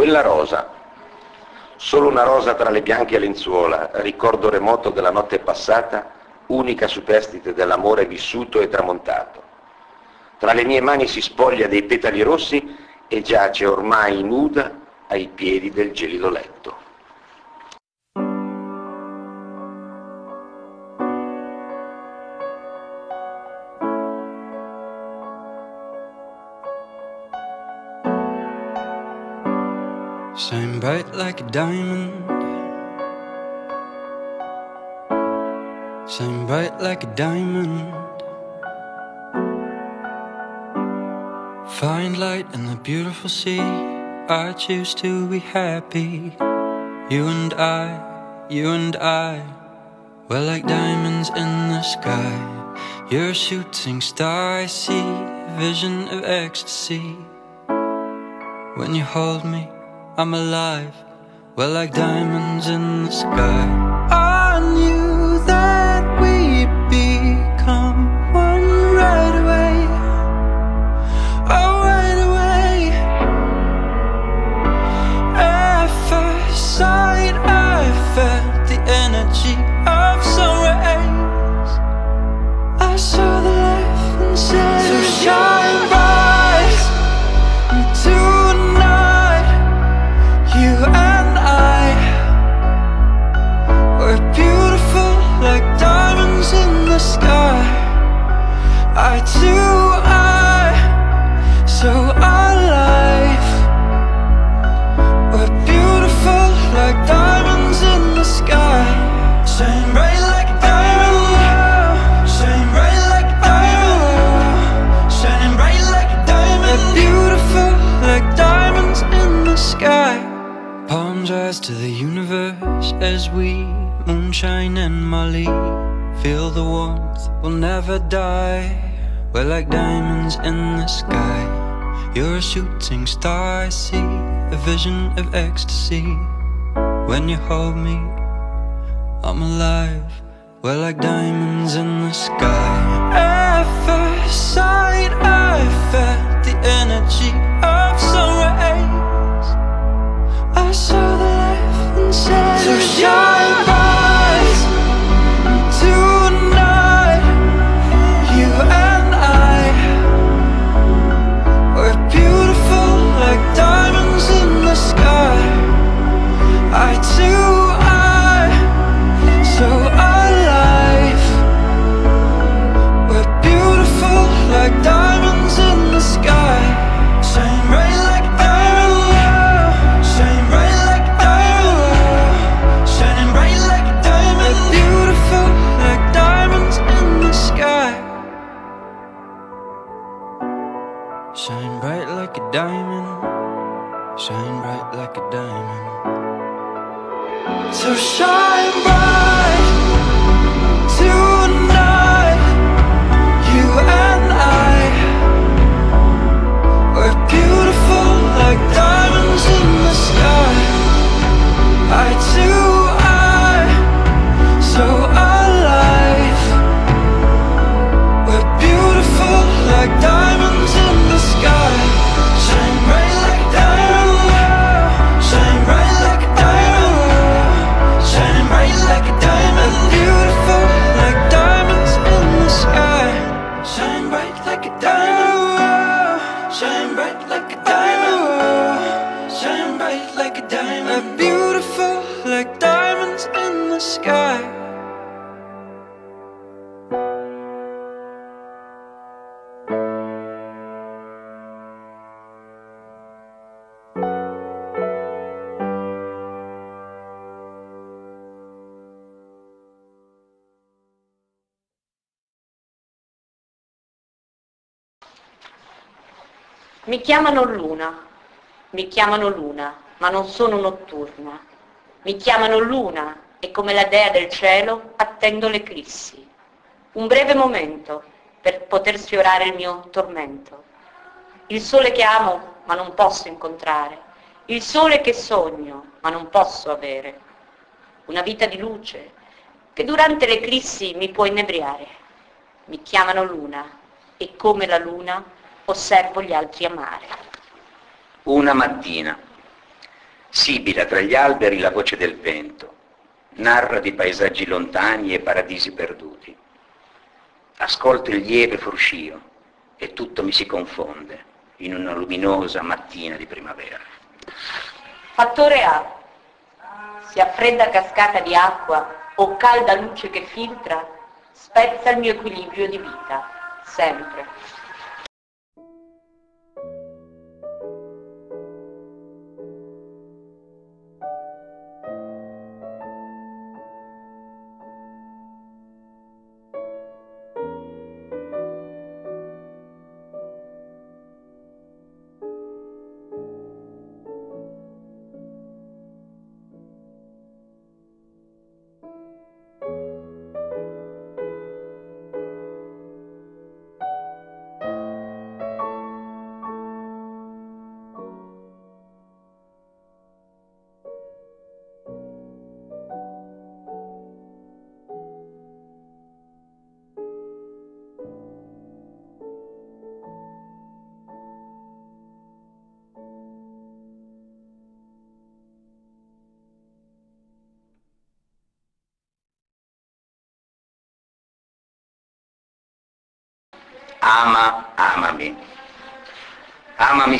Quella rosa, solo una rosa tra le bianche lenzuola, ricordo remoto della notte passata, unica superstite dell'amore vissuto e tramontato. Tra le mie mani si spoglia dei petali rossi e giace ormai nuda ai piedi del gelido letto. Bright like a diamond. Shine bright like a diamond. Find light in the beautiful sea. I choose to be happy. You and I, you and I, we're like diamonds in the sky. You're a shooting star, I see, vision of ecstasy. When you hold me. I'm alive. We're like diamonds in the sky. As we moonshine and Molly feel the warmth. We'll never die. We're like diamonds in the sky. You're a shooting star. I see a vision of ecstasy. When you hold me, I'm alive. We're like diamonds in the sky. At first sight, I felt the energy Mi chiamano Luna, mi chiamano Luna, ma non sono notturna. Mi chiamano Luna e come la dea del cielo attendo l'eclissi. Un breve momento per poter sfiorare il mio tormento. Il sole che amo ma non posso incontrare. Il sole che sogno ma non posso avere. Una vita di luce che durante l'eclissi mi può inebriare. Mi chiamano Luna e come la luna osservo gli altri amare. Una mattina. Sibila tra gli alberi la voce del vento, narra di paesaggi lontani e paradisi perduti. Ascolto il lieve fruscio e tutto mi si confonde in una luminosa mattina di primavera. Fattore A. Sia fredda cascata di acqua o calda luce che filtra, spezza il mio equilibrio di vita, sempre.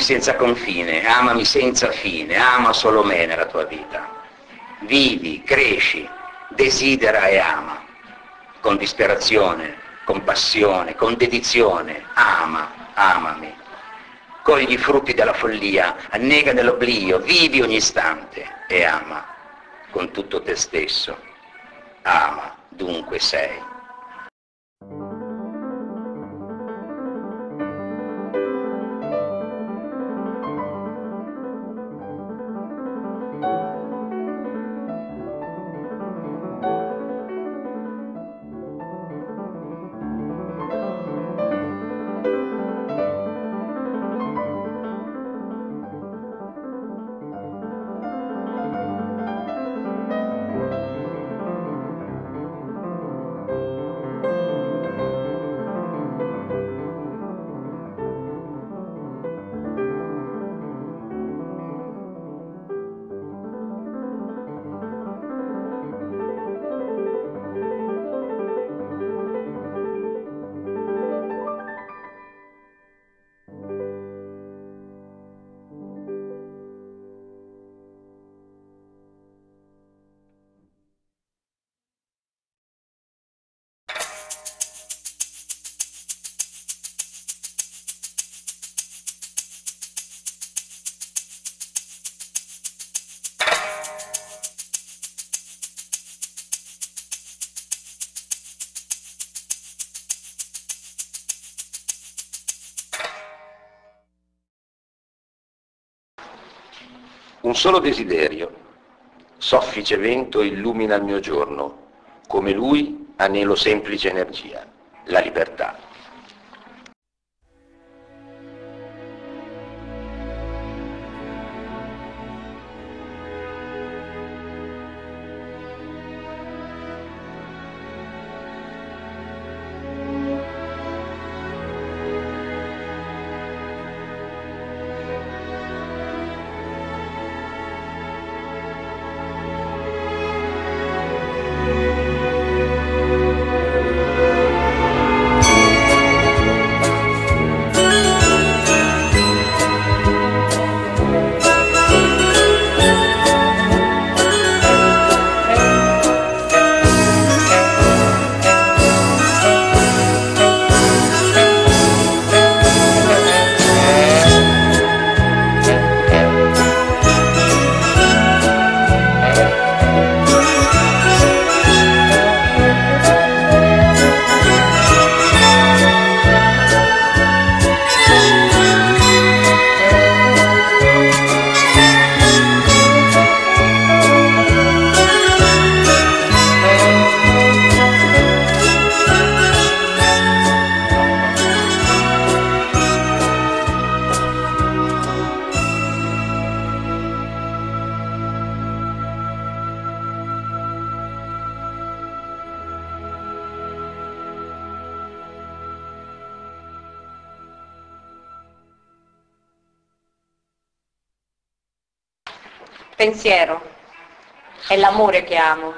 Senza confine, amami senza fine, ama solo me nella tua vita. Vivi, cresci, desidera e ama, con disperazione, con passione, con dedizione, ama, amami. Cogli i frutti della follia, annega nell'oblio, vivi ogni istante e ama con tutto te stesso. Ama, dunque sei. Un solo desiderio, soffice vento illumina il mio giorno, come lui anelo semplice energia, la libertà. Pensiero, è l'amore che amo,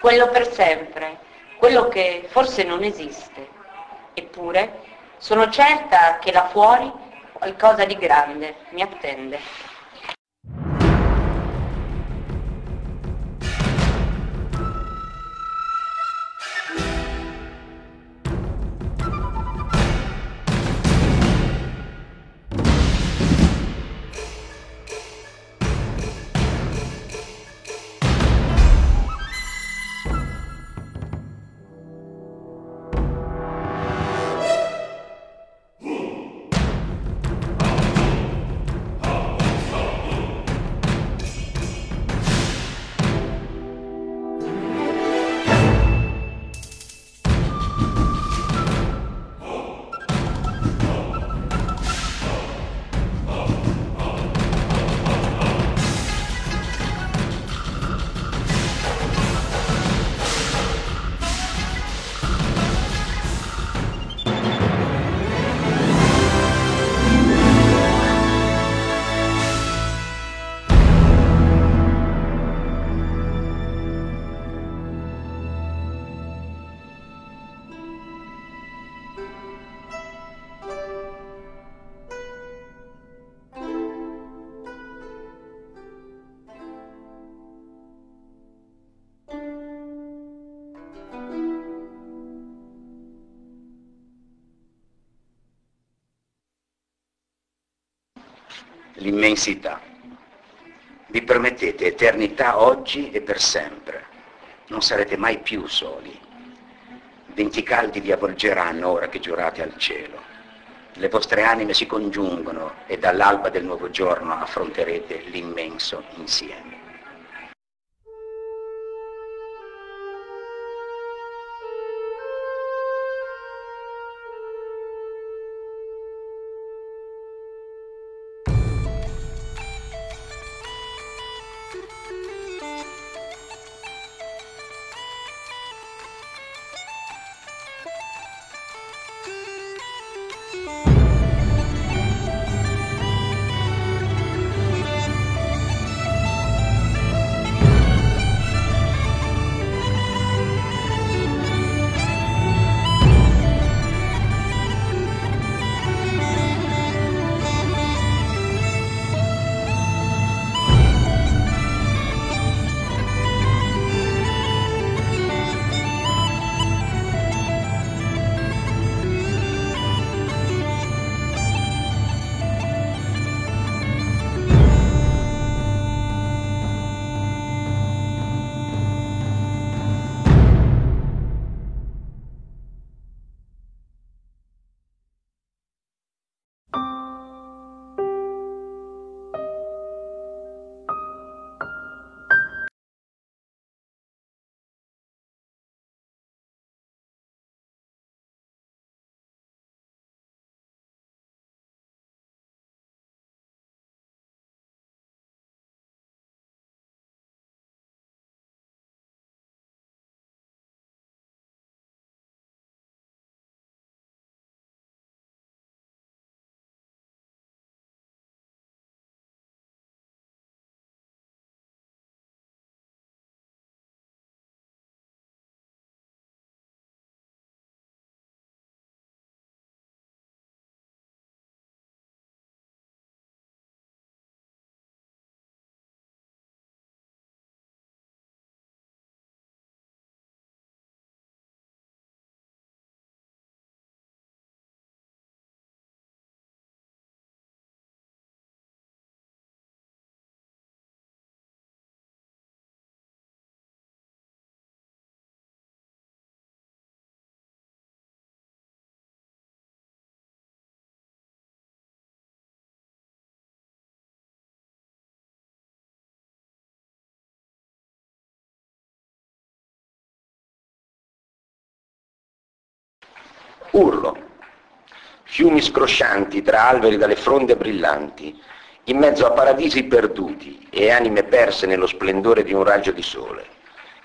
quello per sempre, quello che forse non esiste. Eppure sono certa che là fuori qualcosa di grande mi attende. L'immensità. Vi permettete eternità oggi e per sempre. Non sarete mai più soli. Venti caldi vi avvolgeranno ora che giurate al cielo. Le vostre anime si congiungono e dall'alba del nuovo giorno affronterete l'immenso insieme. Urlo. Fiumi scroscianti tra alberi dalle fronde brillanti, in mezzo a paradisi perduti e anime perse nello splendore di un raggio di sole.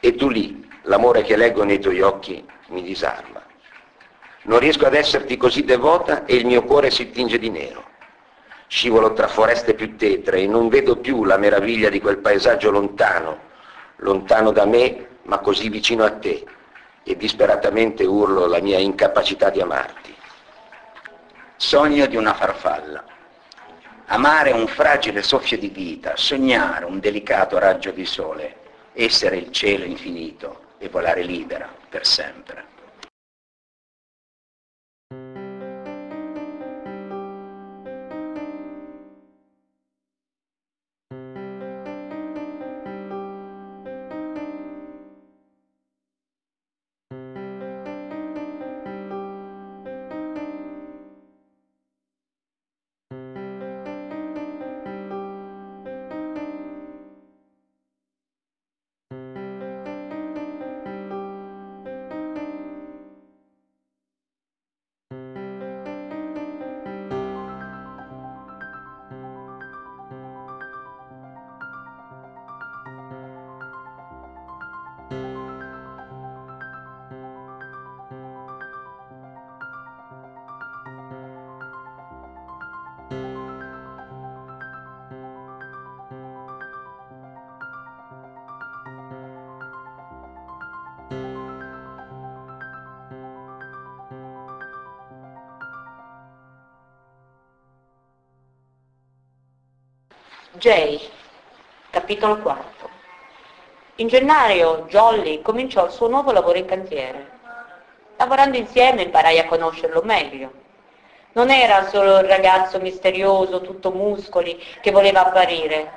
E tu lì, l'amore che leggo nei tuoi occhi, mi disarma. Non riesco ad esserti così devota e il mio cuore si tinge di nero. Scivolo tra foreste più tetre e non vedo più la meraviglia di quel paesaggio lontano, lontano da me ma così vicino a te, e disperatamente urlo la mia incapacità di amarti. Sogno di una farfalla. Amare un fragile soffio di vita, sognare un delicato raggio di sole, essere il cielo infinito e volare libera per sempre. Jay, capitolo 4. In gennaio Jolly cominciò il suo nuovo lavoro in cantiere. Lavorando insieme imparai a conoscerlo meglio. Non era solo il ragazzo misterioso, tutto muscoli, che voleva apparire.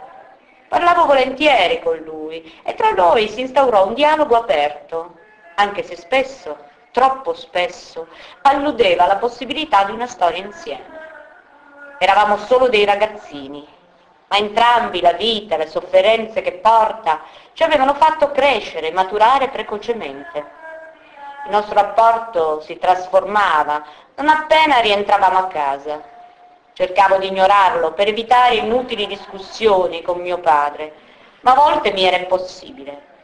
Parlavo volentieri con lui e tra noi si instaurò un dialogo aperto, anche se spesso, troppo spesso, alludeva alla possibilità di una storia insieme. Eravamo solo dei ragazzini, ma entrambi la vita, le sofferenze che porta, ci avevano fatto crescere e maturare precocemente. Il nostro rapporto si trasformava non appena rientravamo a casa. Cercavo di ignorarlo per evitare inutili discussioni con mio padre, ma a volte mi era impossibile.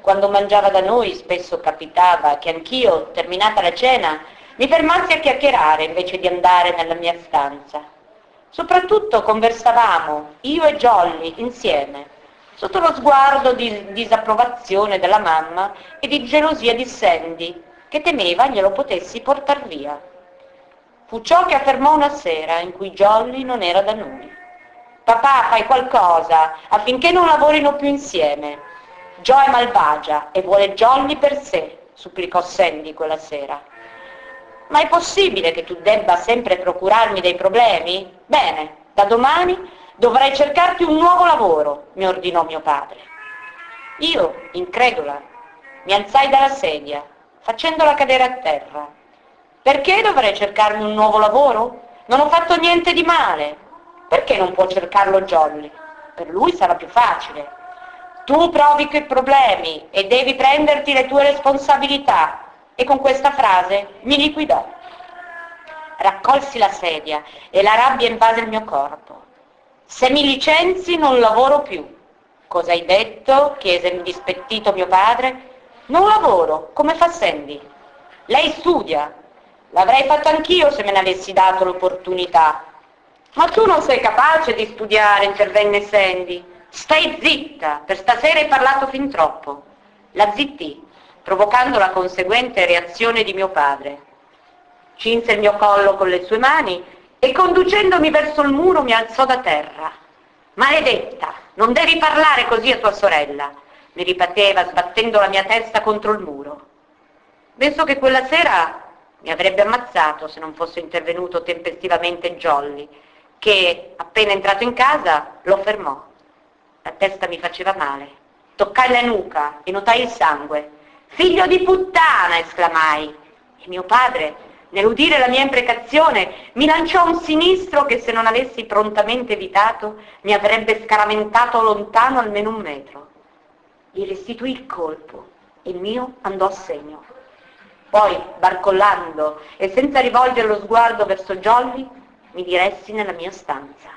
Quando mangiava da noi spesso capitava che anch'io, terminata la cena, mi fermassi a chiacchierare invece di andare nella mia stanza. Soprattutto conversavamo, io e Jolly, insieme, sotto lo sguardo di disapprovazione della mamma e di gelosia di Sandy, che temeva glielo potessi portar via. Fu ciò che affermò una sera in cui Jolly non era da noi. Papà, fai qualcosa affinché non lavorino più insieme. Jo è malvagia e vuole Jolly per sé, supplicò Sandy quella sera. Ma è possibile che tu debba sempre procurarmi dei problemi? Bene, da domani dovrai cercarti un nuovo lavoro, mi ordinò mio padre. Io, incredula, mi alzai dalla sedia, facendola cadere a terra. Perché dovrei cercarmi un nuovo lavoro? Non ho fatto niente di male. Perché non può cercarlo Jolly? Per lui sarà più facile. Tu provi quei problemi e devi prenderti le tue responsabilità e con questa frase mi liquidò. Raccolsi la sedia e la rabbia invase il mio corpo. Se mi licenzi non lavoro più. Cosa hai detto? chiese indispettito mio padre. Non lavoro, come fa Sandy? Lei studia. L'avrei fatto anch'io se me ne avessi dato l'opportunità. Ma tu non sei capace di studiare, intervenne Sandy. Stai zitta, per stasera hai parlato fin troppo. La zittì provocando la conseguente reazione di mio padre. Cinse il mio collo con le sue mani e conducendomi verso il muro mi alzò da terra. Maledetta, non devi parlare così a tua sorella, mi ripeteva sbattendo la mia testa contro il muro. Penso che quella sera mi avrebbe ammazzato se non fosse intervenuto tempestivamente Jolly, che, appena entrato in casa, lo fermò. La testa mi faceva male. Toccai la nuca e notai il sangue. Figlio di puttana! esclamai. E mio padre, nell'udire la mia imprecazione, mi lanciò un sinistro che se non avessi prontamente evitato mi avrebbe scaramentato lontano almeno un metro. Gli restituì il colpo e il mio andò a segno. Poi, barcollando e senza rivolgere lo sguardo verso Jolly, mi diressi nella mia stanza.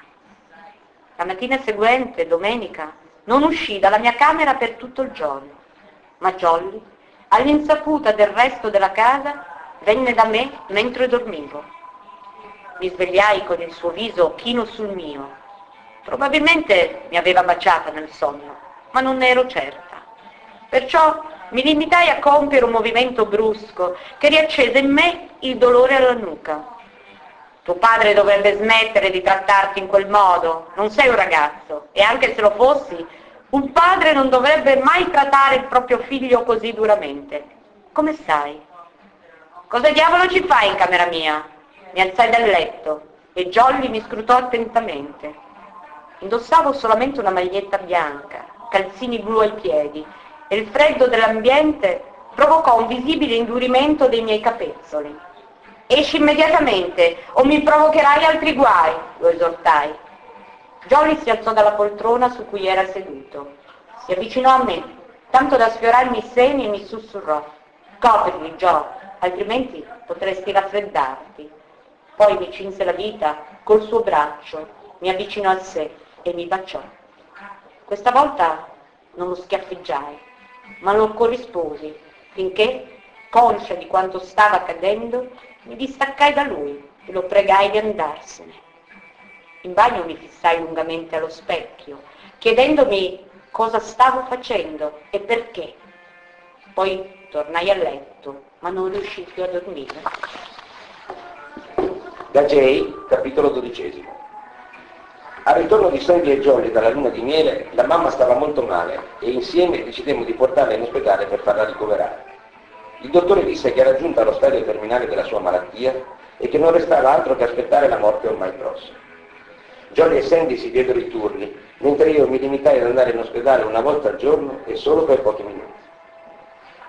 La mattina seguente, domenica, non uscì dalla mia camera per tutto il giorno, ma Jolly All'insaputa del resto della casa venne da me mentre dormivo. mi svegliai con il suo viso chino sul mio. Probabilmente mi aveva baciata nel sonno, ma non ne ero certa. Perciò mi limitai a compiere un movimento brusco che riaccese in me il dolore alla nuca. Tuo padre dovrebbe smettere di trattarti in quel modo, non sei un ragazzo, e anche se lo fossi, un padre non dovrebbe mai trattare il proprio figlio così duramente. Come stai? Cosa diavolo ci fai in camera mia? Mi alzai dal letto e Jolly mi scrutò attentamente. Indossavo solamente una maglietta bianca, calzini blu ai piedi e il freddo dell'ambiente provocò un visibile indurimento dei miei capezzoli. Esci immediatamente o mi provocherai altri guai, lo esortai. Jolly si alzò dalla poltrona su cui era seduto. Si avvicinò a me, tanto da sfiorarmi i seni e mi sussurrò. Coprili, Joe altrimenti potresti raffreddarti. Poi mi cinse la vita col suo braccio, mi avvicinò a sé e mi baciò. Questa volta non lo schiaffeggiai, ma lo corrisposi, finché, conscia di quanto stava accadendo, mi distaccai da lui e lo pregai di andarsene. In bagno mi fissai lungamente allo specchio, chiedendomi cosa stavo facendo e perché. Poi tornai a letto ma non riuscì più a dormire. Da Jay, capitolo dodicesimo. Al ritorno di Sandy e Jolly dalla luna di miele, la mamma stava molto male e insieme decidemmo di portarla in ospedale per farla ricoverare. Il dottore disse che era giunta allo stadio terminale della sua malattia e che non restava altro che aspettare la morte ormai prossima. Jolly e Sandy si diedero i turni, mentre io mi limitai ad andare in ospedale una volta al giorno e solo per pochi minuti.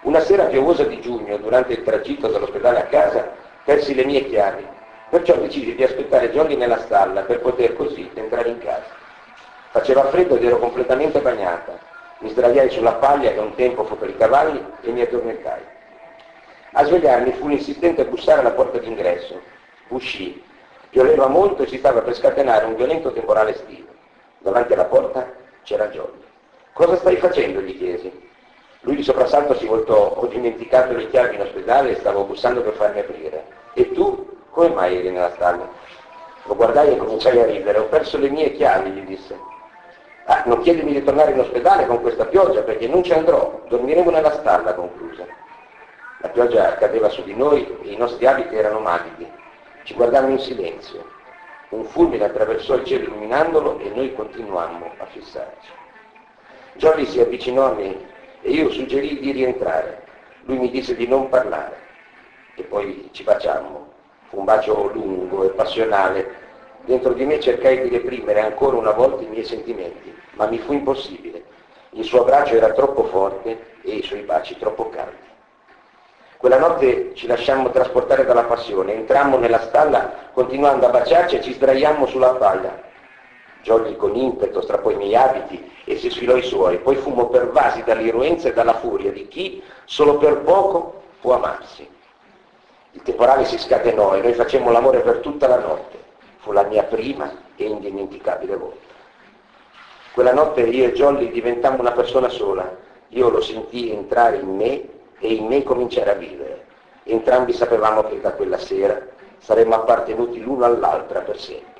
Una sera piovosa di giugno, durante il tragitto dall'ospedale a casa, persi le mie chiavi, perciò decisi di aspettare Jolly nella stalla per poter così entrare in casa. Faceva freddo ed ero completamente bagnata. Mi sdraiai sulla paglia che un tempo fu per i cavalli e mi addormentai. A svegliarmi fu l'insistente a bussare alla porta d'ingresso. Uscì. Pioveva molto e si stava per scatenare un violento temporale estivo. Davanti alla porta c'era Jolly. Cosa stai facendo? gli chiesi. Lui di soprassalto si voltò, ho dimenticato le chiavi in ospedale e stavo bussando per farmi aprire. E tu? Come mai eri nella stalla? Lo guardai e cominciai a ridere. Ho perso le mie chiavi, gli disse. Ah, non chiedimi di tornare in ospedale con questa pioggia perché non ci andrò. Dormiremo nella stalla, concluse. La pioggia cadeva su di noi e i nostri abiti erano madidi. Ci guardammo in silenzio. Un fulmine attraversò il cielo illuminandolo e noi continuammo a fissarci. Jolly si avvicinò a me e io suggerì di rientrare. Lui mi disse di non parlare e poi ci facciamo. Fu un bacio lungo e passionale. Dentro di me cercai di reprimere ancora una volta i miei sentimenti, ma mi fu impossibile. Il suo abbraccio era troppo forte e i suoi baci troppo caldi. Quella notte ci lasciammo trasportare dalla passione, entrammo nella stalla continuando a baciarci e ci sdraiammo sulla palla. Jolly con impeto strappò i miei abiti e si sfilò i suoi, poi fummo pervasi dall'irruenza e dalla furia di chi solo per poco può amarsi. Il temporale si scatenò e noi facemmo l'amore per tutta la notte. Fu la mia prima e indimenticabile volta. Quella notte io e Jolly diventammo una persona sola. Io lo sentii entrare in me e in me cominciare a vivere. Entrambi sapevamo che da quella sera saremmo appartenuti l'uno all'altra per sempre.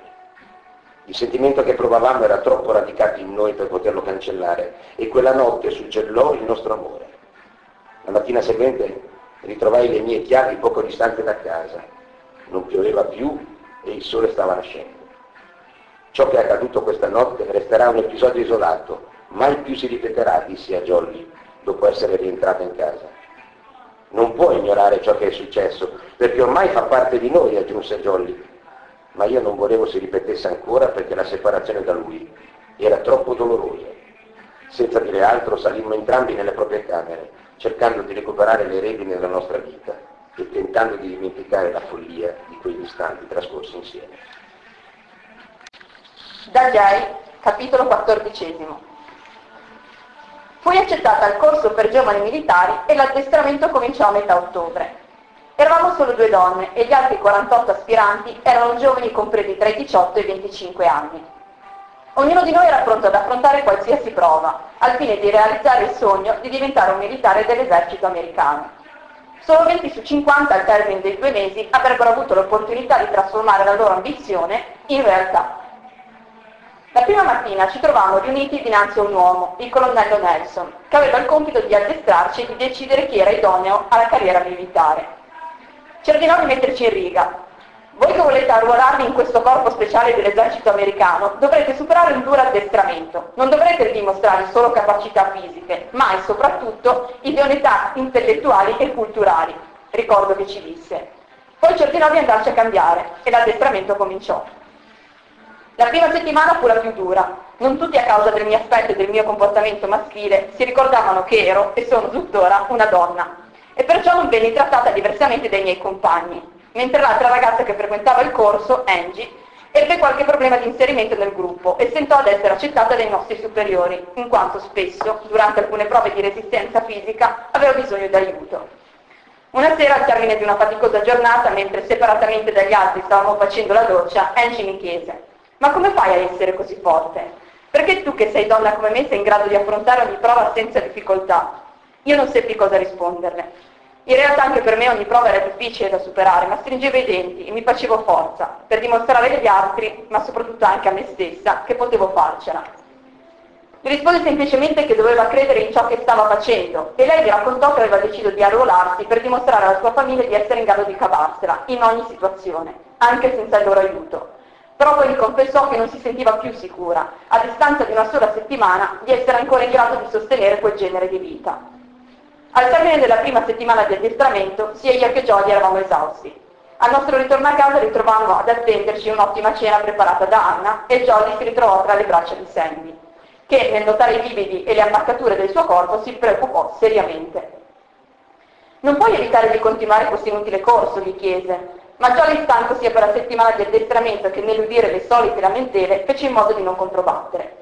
Il sentimento che provavamo era troppo radicato in noi per poterlo cancellare e quella notte suggellò il nostro amore. La mattina seguente ritrovai le mie chiavi poco distante da casa. Non pioveva più e il sole stava nascendo. Ciò che è accaduto questa notte resterà un episodio isolato, mai più si ripeterà, dissi a Jolly dopo essere rientrata in casa. Non può ignorare ciò che è successo, perché ormai fa parte di noi, aggiunse Jolly ma io non volevo si ripetesse ancora perché la separazione da lui era troppo dolorosa. Senza dire altro salimmo entrambi nelle proprie camere, cercando di recuperare le redini della nostra vita e tentando di dimenticare la follia di quegli istanti trascorsi insieme. Dagiai, capitolo quattordicesimo. Fui accettata al corso per giovani militari e l'addestramento cominciò a metà ottobre. Eravamo solo due donne e gli altri 48 aspiranti erano giovani compresi tra i 18 e i 25 anni. Ognuno di noi era pronto ad affrontare qualsiasi prova, al fine di realizzare il sogno di diventare un militare dell'esercito americano. Solo 20 su 50 al termine dei due mesi avrebbero avuto l'opportunità di trasformare la loro ambizione in realtà. La prima mattina ci trovavamo riuniti dinanzi a un uomo, il colonnello Nelson, che aveva il compito di addestrarci e di decidere chi era idoneo alla carriera militare. Ordinò di metterci in riga. Voi che volete arruolarvi in questo corpo speciale dell'esercito americano dovrete superare un duro addestramento. Non dovrete dimostrare solo capacità fisiche, ma e soprattutto idoneità intellettuali e culturali. Ricordo che ci disse. Poi ordinò di andarci a cambiare e l'addestramento cominciò. La prima settimana fu la più dura. Non tutti a causa del mio aspetto e del mio comportamento maschile si ricordavano che ero, e sono tuttora, una donna. E perciò non venni trattata diversamente dai miei compagni. Mentre l'altra ragazza che frequentava il corso, Angie, ebbe qualche problema di inserimento nel gruppo e sentò ad essere accettata dai nostri superiori, in quanto spesso, durante alcune prove di resistenza fisica, aveva bisogno d'aiuto. Una sera, al termine di una faticosa giornata, mentre separatamente dagli altri stavamo facendo la doccia, Angie mi chiese ma come fai a essere così forte? Perché tu che sei donna come me sei in grado di affrontare ogni prova senza difficoltà? Io non seppi cosa risponderle. In realtà anche per me ogni prova era difficile da superare, ma stringevo i denti e mi facevo forza per dimostrare agli altri, ma soprattutto anche a me stessa, che potevo farcela. Mi rispose semplicemente che doveva credere in ciò che stava facendo e lei mi raccontò che aveva deciso di arruolarsi per dimostrare alla sua famiglia di essere in grado di cavarsela in ogni situazione, anche senza il loro aiuto però poi mi confessò che non si sentiva più sicura, a distanza di una sola settimana, di essere ancora in grado di sostenere quel genere di vita. Al termine della prima settimana di addestramento, sia io che Jolly eravamo esausti. Al nostro ritorno a casa ritrovammo ad attenderci un'ottima cena preparata da Anna e Jolly si ritrovò tra le braccia di Sandy, che nel notare i lividi e le ammaccature del suo corpo si preoccupò seriamente. Non puoi evitare di continuare questo inutile corso, gli chiese, ma già stanco sia per la settimana di addestramento che nell'udire le solite lamentele fece in modo di non controbattere.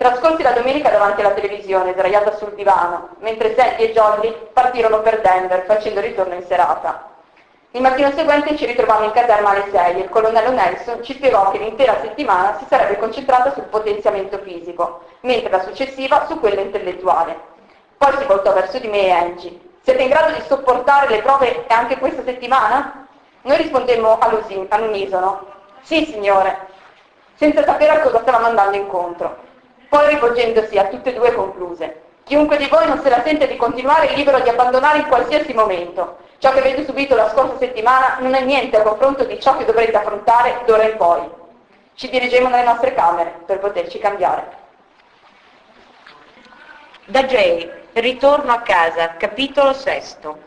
Trascorsi la domenica davanti alla televisione, sdraiata sul divano, mentre Sandy e Jolly partirono per Denver facendo ritorno in serata. Il mattino seguente ci ritrovammo in caserma alle 6 e il colonnello Nelson ci spiegò che l'intera settimana si sarebbe concentrata sul potenziamento fisico, mentre la successiva su quello intellettuale. Poi si voltò verso di me e Angie. Siete in grado di sopportare le prove anche questa settimana? Noi rispondemmo all'unisono, sì signore, senza sapere a cosa stavamo andando incontro. Poi rivolgendosi a tutte e due concluse, chiunque di voi non se la sente di continuare è libero di abbandonare in qualsiasi momento. Ciò che avete subito la scorsa settimana non è niente a confronto di ciò che dovrete affrontare d'ora in poi. Ci dirigemmo nelle nostre camere per poterci cambiare. Da Jay, ritorno a casa, capitolo sesto.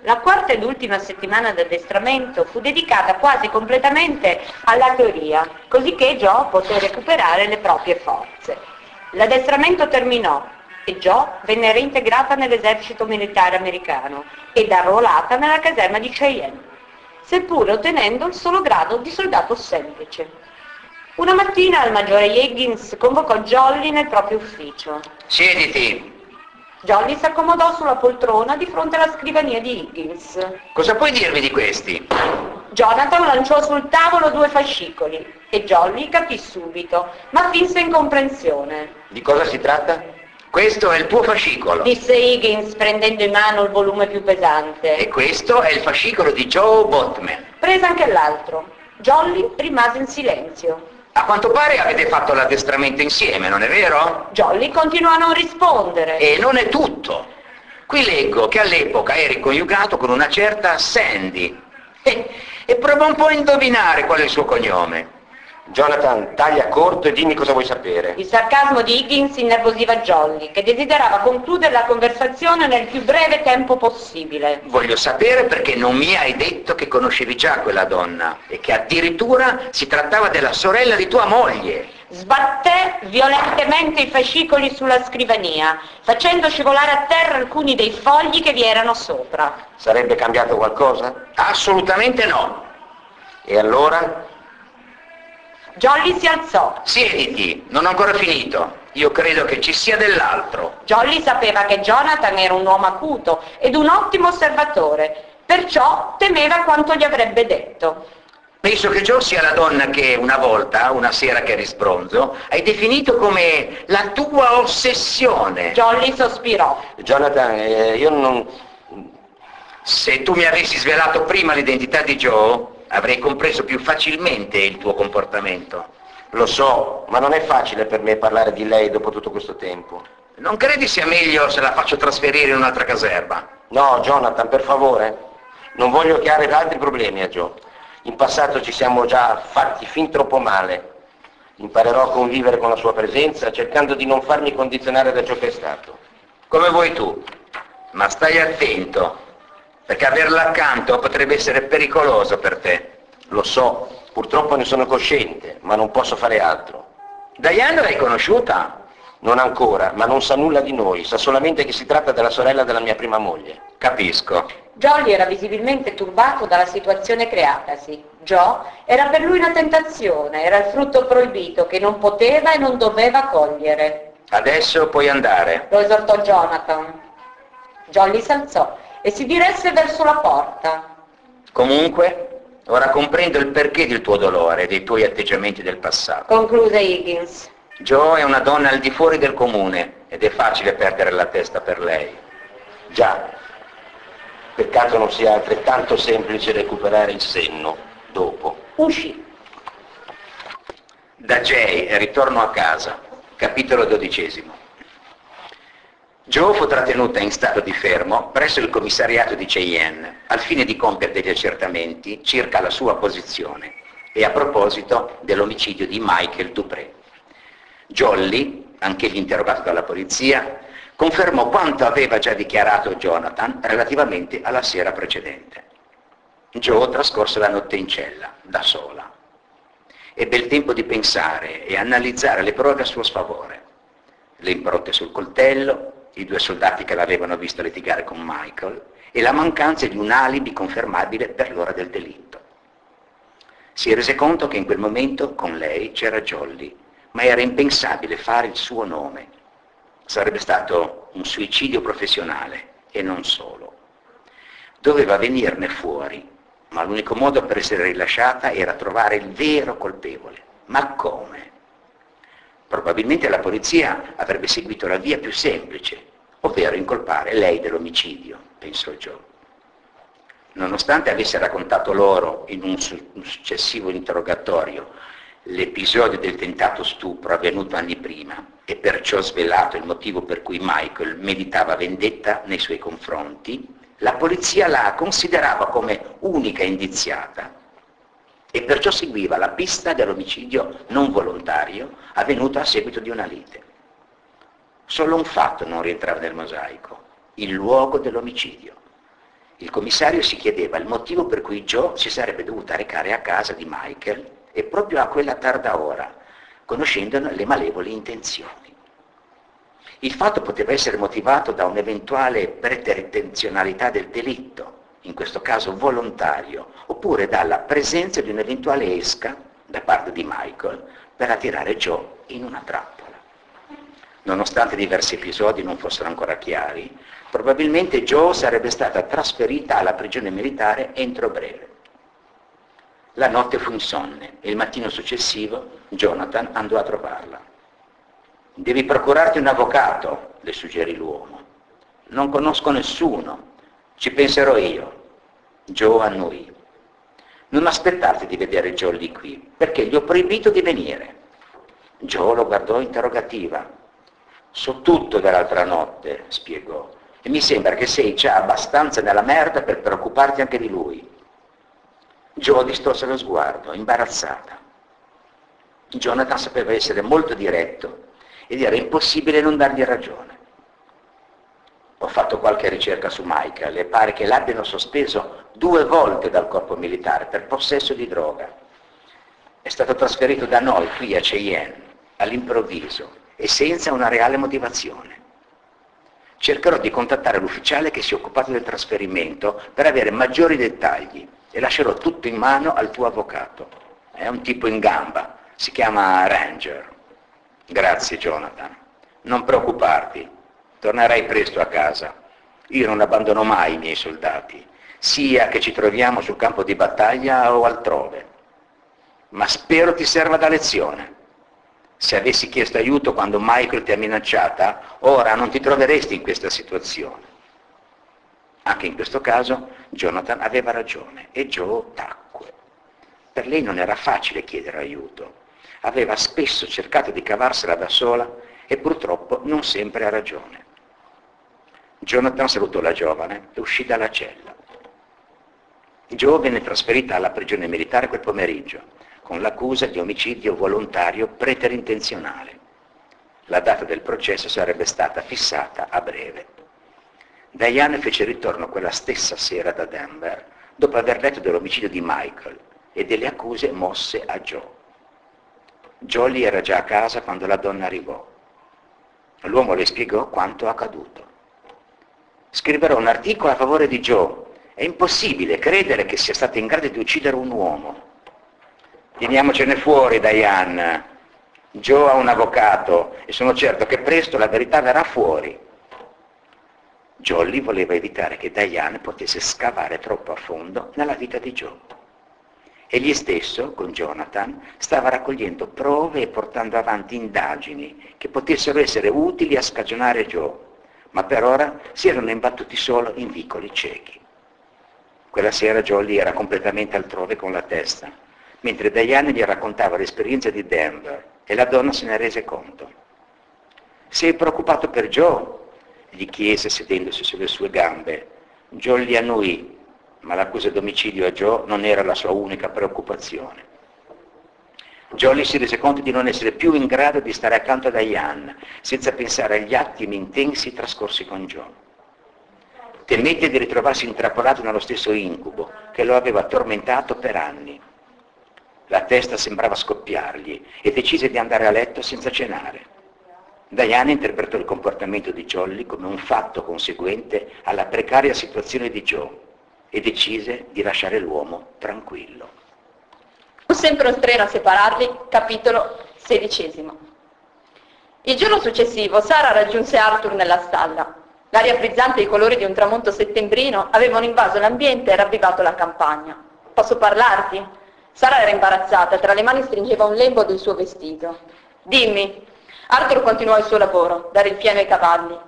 La quarta ed ultima settimana d'addestramento fu dedicata quasi completamente alla teoria, così che Joe poté recuperare le proprie forze. L'addestramento terminò e Joe venne reintegrata nell'esercito militare americano ed arruolata nella caserma di Cheyenne, seppure ottenendo il solo grado di soldato semplice. Una mattina il maggiore Higgins convocò Jolly nel proprio ufficio. Siediti, Jolly si accomodò sulla poltrona di fronte alla scrivania di Higgins. Cosa puoi dirmi di questi? Jonathan lanciò sul tavolo due fascicoli e Jolly capì subito, ma finse incomprensione. Di cosa si tratta? Questo è il tuo fascicolo. Disse Higgins prendendo in mano il volume più pesante. E questo è il fascicolo di Joe Botman. Prese anche l'altro. Jolly rimase in silenzio. A quanto pare avete fatto l'addestramento insieme, non è vero? Jolly continuò a non rispondere. E non è tutto. Qui leggo che all'epoca eri coniugato con una certa Sandy. E, e prova un po' a indovinare qual è il suo cognome. Jonathan, taglia corto e dimmi cosa vuoi sapere. Il sarcasmo di Higgins innervosiva Jolly, che desiderava concludere la conversazione nel più breve tempo possibile. Voglio sapere perché non mi hai detto che conoscevi già quella donna e che addirittura si trattava della sorella di tua moglie. Sbatté violentemente i fascicoli sulla scrivania, facendo scivolare a terra alcuni dei fogli che vi erano sopra. Sarebbe cambiato qualcosa? Assolutamente no. E allora? Jolly si alzò. Siediti, non ho ancora finito. Io credo che ci sia dell'altro. Jolly sapeva che Jonathan era un uomo acuto ed un ottimo osservatore, perciò temeva quanto gli avrebbe detto. Penso che Joe sia la donna che una volta, una sera che eri sbronzo, hai definito come la tua ossessione. Jolly sospirò. Jonathan, eh, io non... Se tu mi avessi svelato prima l'identità di Joe, avrei compreso più facilmente il tuo comportamento. Lo so, ma non è facile per me parlare di lei dopo tutto questo tempo. Non credi sia meglio se la faccio trasferire in un'altra caserma? No, Jonathan, per favore. Non voglio creare altri problemi a Joe. In passato ci siamo già fatti fin troppo male. Imparerò a convivere con la sua presenza cercando di non farmi condizionare da ciò che è stato. Come vuoi tu. Ma stai attento, perché averla accanto potrebbe essere pericoloso per te. Lo so, purtroppo ne sono cosciente, ma non posso fare altro. Diane l'hai conosciuta? Non ancora, ma non sa nulla di noi, sa solamente che si tratta della sorella della mia prima moglie. Capisco. Jolly era visibilmente turbato dalla situazione creatasi. Joe era per lui una tentazione, era il frutto proibito che non poteva e non doveva cogliere. Adesso puoi andare. Lo esortò Jonathan. Jolly s'alzò e si diresse verso la porta. Comunque, ora comprendo il perché del tuo dolore e dei tuoi atteggiamenti del passato. Concluse Higgins. Joe è una donna al di fuori del comune ed è facile perdere la testa per lei. Già, peccato non sia altrettanto semplice recuperare il senno dopo. Uscì. Da Jay, ritorno a casa, capitolo dodicesimo. Joe fu trattenuta in stato di fermo presso il commissariato di Cheyenne al fine di compiere degli accertamenti circa la sua posizione e a proposito dell'omicidio di Michael Dupré. Jolly, anch'egli interrogato dalla polizia, confermò quanto aveva già dichiarato Jonathan relativamente alla sera precedente. Joe trascorse la notte in cella, da sola. Ebbe il tempo di pensare e analizzare le prove a suo sfavore. Le impronte sul coltello, i due soldati che l'avevano visto litigare con Michael e la mancanza di un alibi confermabile per l'ora del delitto. Si rese conto che in quel momento con lei c'era Jolly, ma era impensabile fare il suo nome. Sarebbe stato un suicidio professionale e non solo. Doveva venirne fuori, ma l'unico modo per essere rilasciata era trovare il vero colpevole. Ma come? Probabilmente la polizia avrebbe seguito la via più semplice, ovvero incolpare lei dell'omicidio, pensò Joe. Nonostante avesse raccontato loro in un, su- un successivo interrogatorio l'episodio del tentato stupro avvenuto anni prima e perciò svelato il motivo per cui Michael meditava vendetta nei suoi confronti, la polizia la considerava come unica indiziata e perciò seguiva la pista dell'omicidio non volontario avvenuto a seguito di una lite. Solo un fatto non rientrava nel mosaico, il luogo dell'omicidio. Il commissario si chiedeva il motivo per cui Joe si sarebbe dovuta recare a casa di Michael e proprio a quella tarda ora, conoscendone le malevole intenzioni. Il fatto poteva essere motivato da un'eventuale pretenzionalità del delitto, in questo caso volontario, oppure dalla presenza di un'eventuale esca da parte di Michael per attirare Joe in una trappola. Nonostante diversi episodi non fossero ancora chiari, probabilmente Joe sarebbe stata trasferita alla prigione militare entro breve. La notte fu insonne e il mattino successivo Jonathan andò a trovarla. Devi procurarti un avvocato, le suggerì l'uomo. Non conosco nessuno, ci penserò io. Joe annuì. Non aspettarti di vedere Jolly qui, perché gli ho proibito di venire. Joe lo guardò interrogativa. So tutto dell'altra notte, spiegò, e mi sembra che sei già abbastanza nella merda per preoccuparti anche di lui. Joe distorse lo sguardo, imbarazzata. Jonathan sapeva essere molto diretto ed era impossibile non dargli ragione. Ho fatto qualche ricerca su Michael e pare che l'abbiano sospeso due volte dal corpo militare per possesso di droga. È stato trasferito da noi qui a Cheyenne, all'improvviso e senza una reale motivazione. Cercherò di contattare l'ufficiale che si è occupato del trasferimento per avere maggiori dettagli e lascerò tutto in mano al tuo avvocato. È un tipo in gamba, si chiama Ranger. Grazie Jonathan. Non preoccuparti, tornerai presto a casa. Io non abbandono mai i miei soldati, sia che ci troviamo sul campo di battaglia o altrove. Ma spero ti serva da lezione. Se avessi chiesto aiuto quando Michael ti ha minacciata, ora non ti troveresti in questa situazione. Anche in questo caso Jonathan aveva ragione e Joe tacque. Per lei non era facile chiedere aiuto. Aveva spesso cercato di cavarsela da sola e purtroppo non sempre ha ragione. Jonathan salutò la giovane e uscì dalla cella. Joe venne trasferita alla prigione militare quel pomeriggio, con l'accusa di omicidio volontario preterintenzionale. La data del processo sarebbe stata fissata a breve. Diane fece ritorno quella stessa sera da Denver, dopo aver letto dell'omicidio di Michael e delle accuse mosse a Joe. Jolly era già a casa quando la donna arrivò. L'uomo le spiegò quanto accaduto. Scriverò un articolo a favore di Joe. È impossibile credere che sia stata in grado di uccidere un uomo. Teniamocene fuori, Diane. Joe ha un avvocato e sono certo che presto la verità verrà fuori. Jolly voleva evitare che Diane potesse scavare troppo a fondo nella vita di Joe. Egli stesso, con Jonathan, stava raccogliendo prove e portando avanti indagini che potessero essere utili a scagionare Joe, ma per ora si erano imbattuti solo in vicoli ciechi. Quella sera Jolly era completamente altrove con la testa, mentre Diane gli raccontava l'esperienza di Denver e la donna se ne rese conto. Sei preoccupato per Joe? gli chiese sedendosi sulle sue gambe. Joe li annuì, ma l'accusa d'omicidio a Joe non era la sua unica preoccupazione. Jolly si rese conto di non essere più in grado di stare accanto a Diane, senza pensare agli attimi intensi trascorsi con Joe. Temette di ritrovarsi intrappolato nello stesso incubo che lo aveva tormentato per anni. La testa sembrava scoppiargli e decise di andare a letto senza cenare. Diana interpretò il comportamento di Jolly come un fatto conseguente alla precaria situazione di Joe e decise di lasciare l'uomo tranquillo. Fu sempre un treno a separarli, capitolo XVI. Il giorno successivo Sara raggiunse Arthur nella stalla. L'aria frizzante e i colori di un tramonto settembrino avevano invaso l'ambiente e ravvivato la campagna. Posso parlarti? Sara era imbarazzata, tra le mani stringeva un lembo del suo vestito. Dimmi, Arthur continuò il suo lavoro, dare il fieno ai cavalli,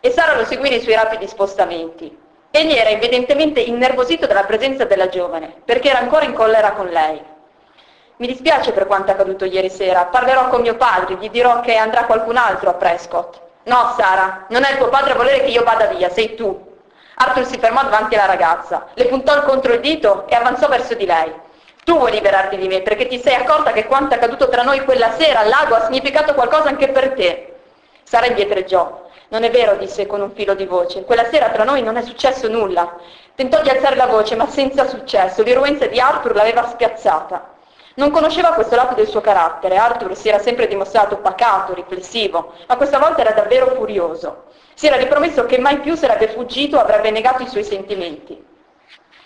e Sara lo seguì nei suoi rapidi spostamenti. Egli era evidentemente innervosito dalla presenza della giovane, perché era ancora in collera con lei. Mi dispiace per quanto accaduto ieri sera, parlerò con mio padre, gli dirò che andrà qualcun altro a Prescott. No, Sara, non è il tuo padre a volere che io vada via, sei tu. Arthur si fermò davanti alla ragazza, le puntò contro il dito e avanzò verso di lei. Tu vuoi liberarti di me perché ti sei accorta che quanto è accaduto tra noi quella sera al lago ha significato qualcosa anche per te. Sara indietreggiò. Non è vero, disse con un filo di voce. Quella sera tra noi non è successo nulla. Tentò di alzare la voce, ma senza successo. L'irruenza di Arthur l'aveva spiazzata. Non conosceva questo lato del suo carattere. Arthur si era sempre dimostrato pacato, riflessivo, ma questa volta era davvero furioso. Si era ripromesso che mai più sarebbe fuggito o avrebbe negato i suoi sentimenti.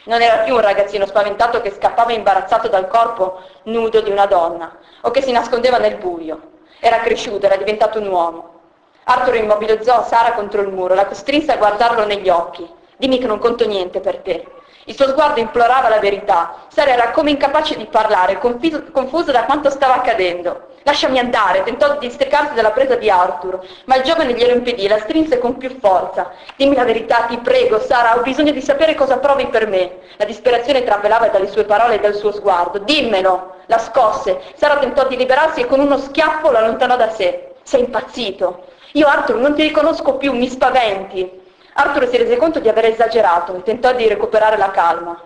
Non era più un ragazzino spaventato che scappava imbarazzato dal corpo nudo di una donna o che si nascondeva nel buio. Era cresciuto, era diventato un uomo. Arthur immobilizzò Sara contro il muro, la costrinse a guardarlo negli occhi. Dimmi che non conto niente per te. Il suo sguardo implorava la verità. Sara era come incapace di parlare, confusa da quanto stava accadendo. Lasciami andare, tentò di districarsi dalla presa di Arthur, ma il giovane glielo impedì la strinse con più forza. Dimmi la verità, ti prego, Sara, ho bisogno di sapere cosa provi per me. La disperazione travelava dalle sue parole e dal suo sguardo. Dimmelo! La scosse. Sara tentò di liberarsi e con uno schiaffo lo allontanò da sé. Sei impazzito. Io, Arthur, non ti riconosco più, mi spaventi. Arthur si rese conto di aver esagerato e tentò di recuperare la calma.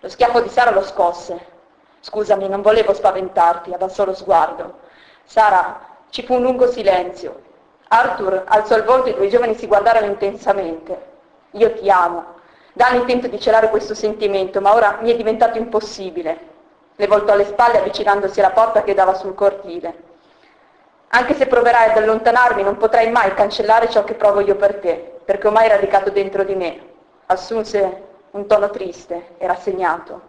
Lo schiaffo di Sara lo scosse. Scusami, non volevo spaventarti, abbassò lo sguardo. Sara, ci fu un lungo silenzio. Arthur alzò il volto e i due giovani si guardarono intensamente. Io ti amo. Da anni tento di celare questo sentimento, ma ora mi è diventato impossibile. Le voltò le spalle avvicinandosi alla porta che dava sul cortile. Anche se proverai ad allontanarmi, non potrai mai cancellare ciò che provo io per te, perché ormai è radicato dentro di me. Assunse un tono triste e rassegnato.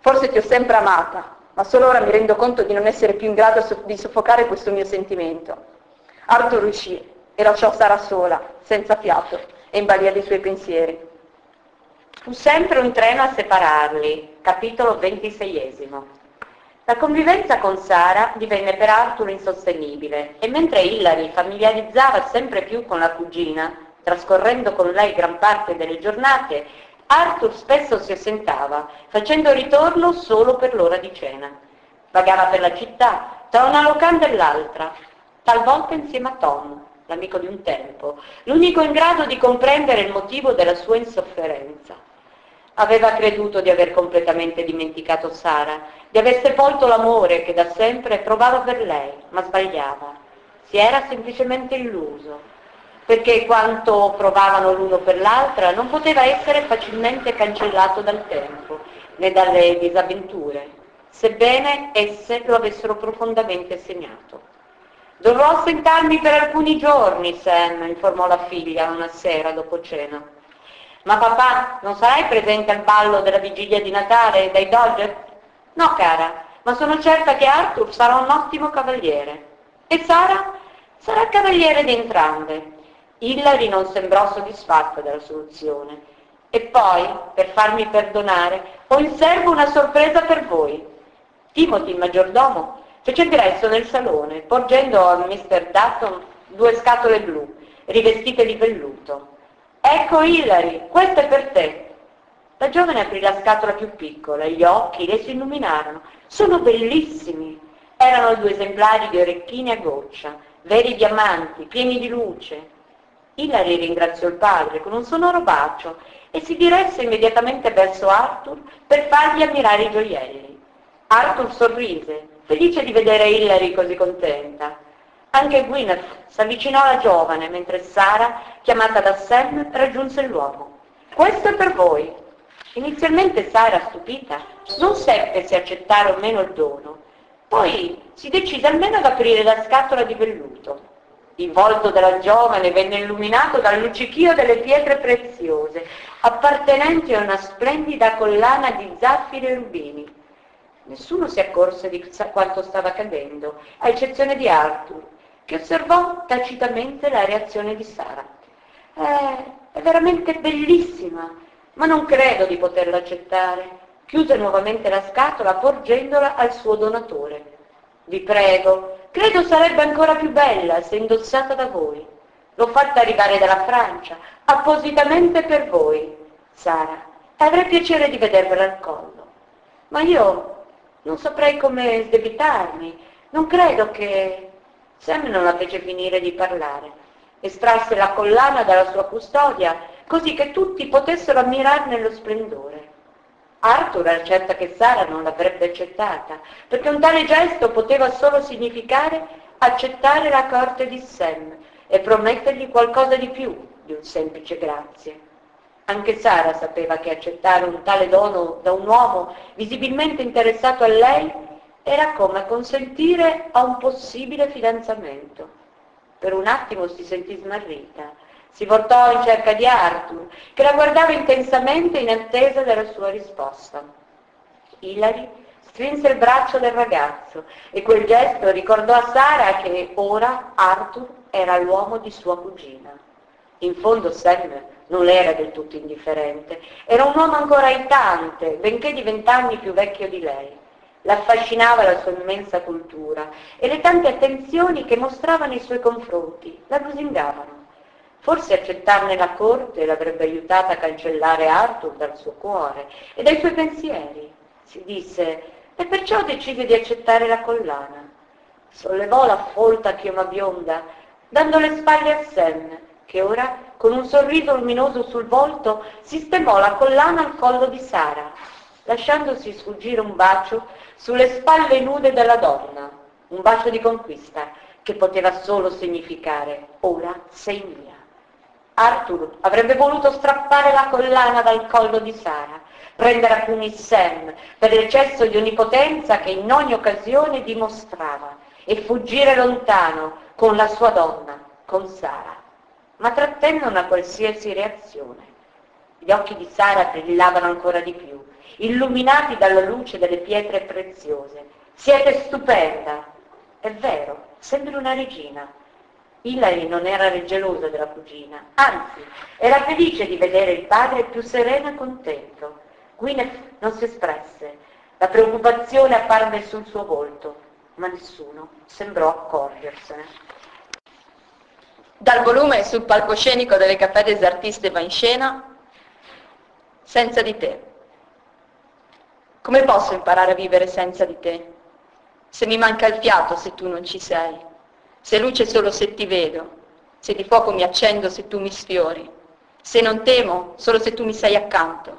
Forse ti ho sempre amata, ma solo ora mi rendo conto di non essere più in grado di soffocare questo mio sentimento. Arthur uscì e lasciò Sara sola, senza fiato e in balia dei suoi pensieri. Fu sempre un treno a separarli, capitolo ventiseiesimo. La convivenza con Sara divenne per Arthur insostenibile e mentre Hillary familiarizzava sempre più con la cugina, trascorrendo con lei gran parte delle giornate, Arthur spesso si assentava, facendo ritorno solo per l'ora di cena. Vagava per la città, tra una locanda e l'altra, talvolta insieme a Tom, l'amico di un tempo, l'unico in grado di comprendere il motivo della sua insofferenza. Aveva creduto di aver completamente dimenticato Sara, di aver sepolto l'amore che da sempre provava per lei, ma sbagliava. Si era semplicemente illuso, perché quanto provavano l'uno per l'altra non poteva essere facilmente cancellato dal tempo né dalle disavventure, sebbene esse lo avessero profondamente segnato. Dovrò assentarmi per alcuni giorni, Sam, informò la figlia una sera dopo cena. Ma papà, non sarai presente al ballo della vigilia di Natale dai Dodger? No, cara, ma sono certa che Arthur sarà un ottimo cavaliere. E Sara? Sarà cavaliere di entrambe. Hillary non sembrò soddisfatta della soluzione. E poi, per farmi perdonare, ho in serbo una sorpresa per voi. Timothy, il maggiordomo, fece ingresso nel salone, porgendo a Mr. Dutton due scatole blu, rivestite di velluto. Ecco Hillary, questo è per te. La giovane aprì la scatola più piccola e gli occhi le si illuminarono. Sono bellissimi. Erano due esemplari di orecchini a goccia, veri diamanti, pieni di luce. Hillary ringraziò il padre con un sonoro bacio e si diresse immediatamente verso Arthur per fargli ammirare i gioielli. Arthur sorrise, felice di vedere Hillary così contenta. Anche Gwyneth s'avvicinò alla giovane mentre Sara, chiamata da Sam, raggiunse l'uomo. Questo è per voi. Inizialmente Sara, stupita, non seppe se accettare o meno il dono. Poi si decise almeno ad aprire la scatola di velluto. Il volto della giovane venne illuminato dal luccichio delle pietre preziose, appartenenti a una splendida collana di zaffiri e rubini. Nessuno si accorse di quanto stava accadendo, a eccezione di Arthur, che osservò tacitamente la reazione di Sara. Eh, è veramente bellissima, ma non credo di poterla accettare. Chiuse nuovamente la scatola porgendola al suo donatore. Vi prego, credo sarebbe ancora più bella se indossata da voi. L'ho fatta arrivare dalla Francia, appositamente per voi, Sara, avrei piacere di vedervela al collo. Ma io non saprei come sdebitarmi. Non credo che... Sam non la fece finire di parlare. Estrasse la collana dalla sua custodia, così che tutti potessero ammirarne lo splendore. Arthur era certa che Sara non l'avrebbe accettata, perché un tale gesto poteva solo significare accettare la corte di Sam e promettergli qualcosa di più di un semplice grazie. Anche Sara sapeva che accettare un tale dono da un uomo visibilmente interessato a lei era come consentire a un possibile fidanzamento. Per un attimo si sentì smarrita, si voltò in cerca di Arthur, che la guardava intensamente in attesa della sua risposta. Hilary strinse il braccio del ragazzo e quel gesto ricordò a Sara che ora Arthur era l'uomo di sua cugina. In fondo Sam non le era del tutto indifferente. Era un uomo ancora aitante, benché di vent'anni più vecchio di lei. L'affascinava la sua immensa cultura e le tante attenzioni che mostrava nei suoi confronti la lusingavano. Forse accettarne la corte l'avrebbe aiutata a cancellare Arthur dal suo cuore e dai suoi pensieri. Si disse, e perciò decise di accettare la collana. Sollevò la folta chioma bionda, dando le spalle a Sam, che ora con un sorriso luminoso sul volto, sistemò la collana al collo di Sara, lasciandosi sfuggire un bacio sulle spalle nude della donna, un bacio di conquista che poteva solo significare ora sei mia. Arthur avrebbe voluto strappare la collana dal collo di Sara, prendere a pugni Sam per l'eccesso di onnipotenza che in ogni occasione dimostrava e fuggire lontano con la sua donna, con Sara ma trattenne una qualsiasi reazione. Gli occhi di Sara brillavano ancora di più, illuminati dalla luce delle pietre preziose. Siete stupenda! È vero, sembri una regina. Hilary non era gelosa della cugina, anzi, era felice di vedere il padre più sereno e contento. Gwyneth non si espresse, la preoccupazione apparve sul suo volto, ma nessuno sembrò accorgersene. Dal volume sul palcoscenico delle Caffè des Artistes va in scena senza di te. Come posso imparare a vivere senza di te? Se mi manca il fiato se tu non ci sei, se luce solo se ti vedo, se di fuoco mi accendo se tu mi sfiori, se non temo solo se tu mi sei accanto.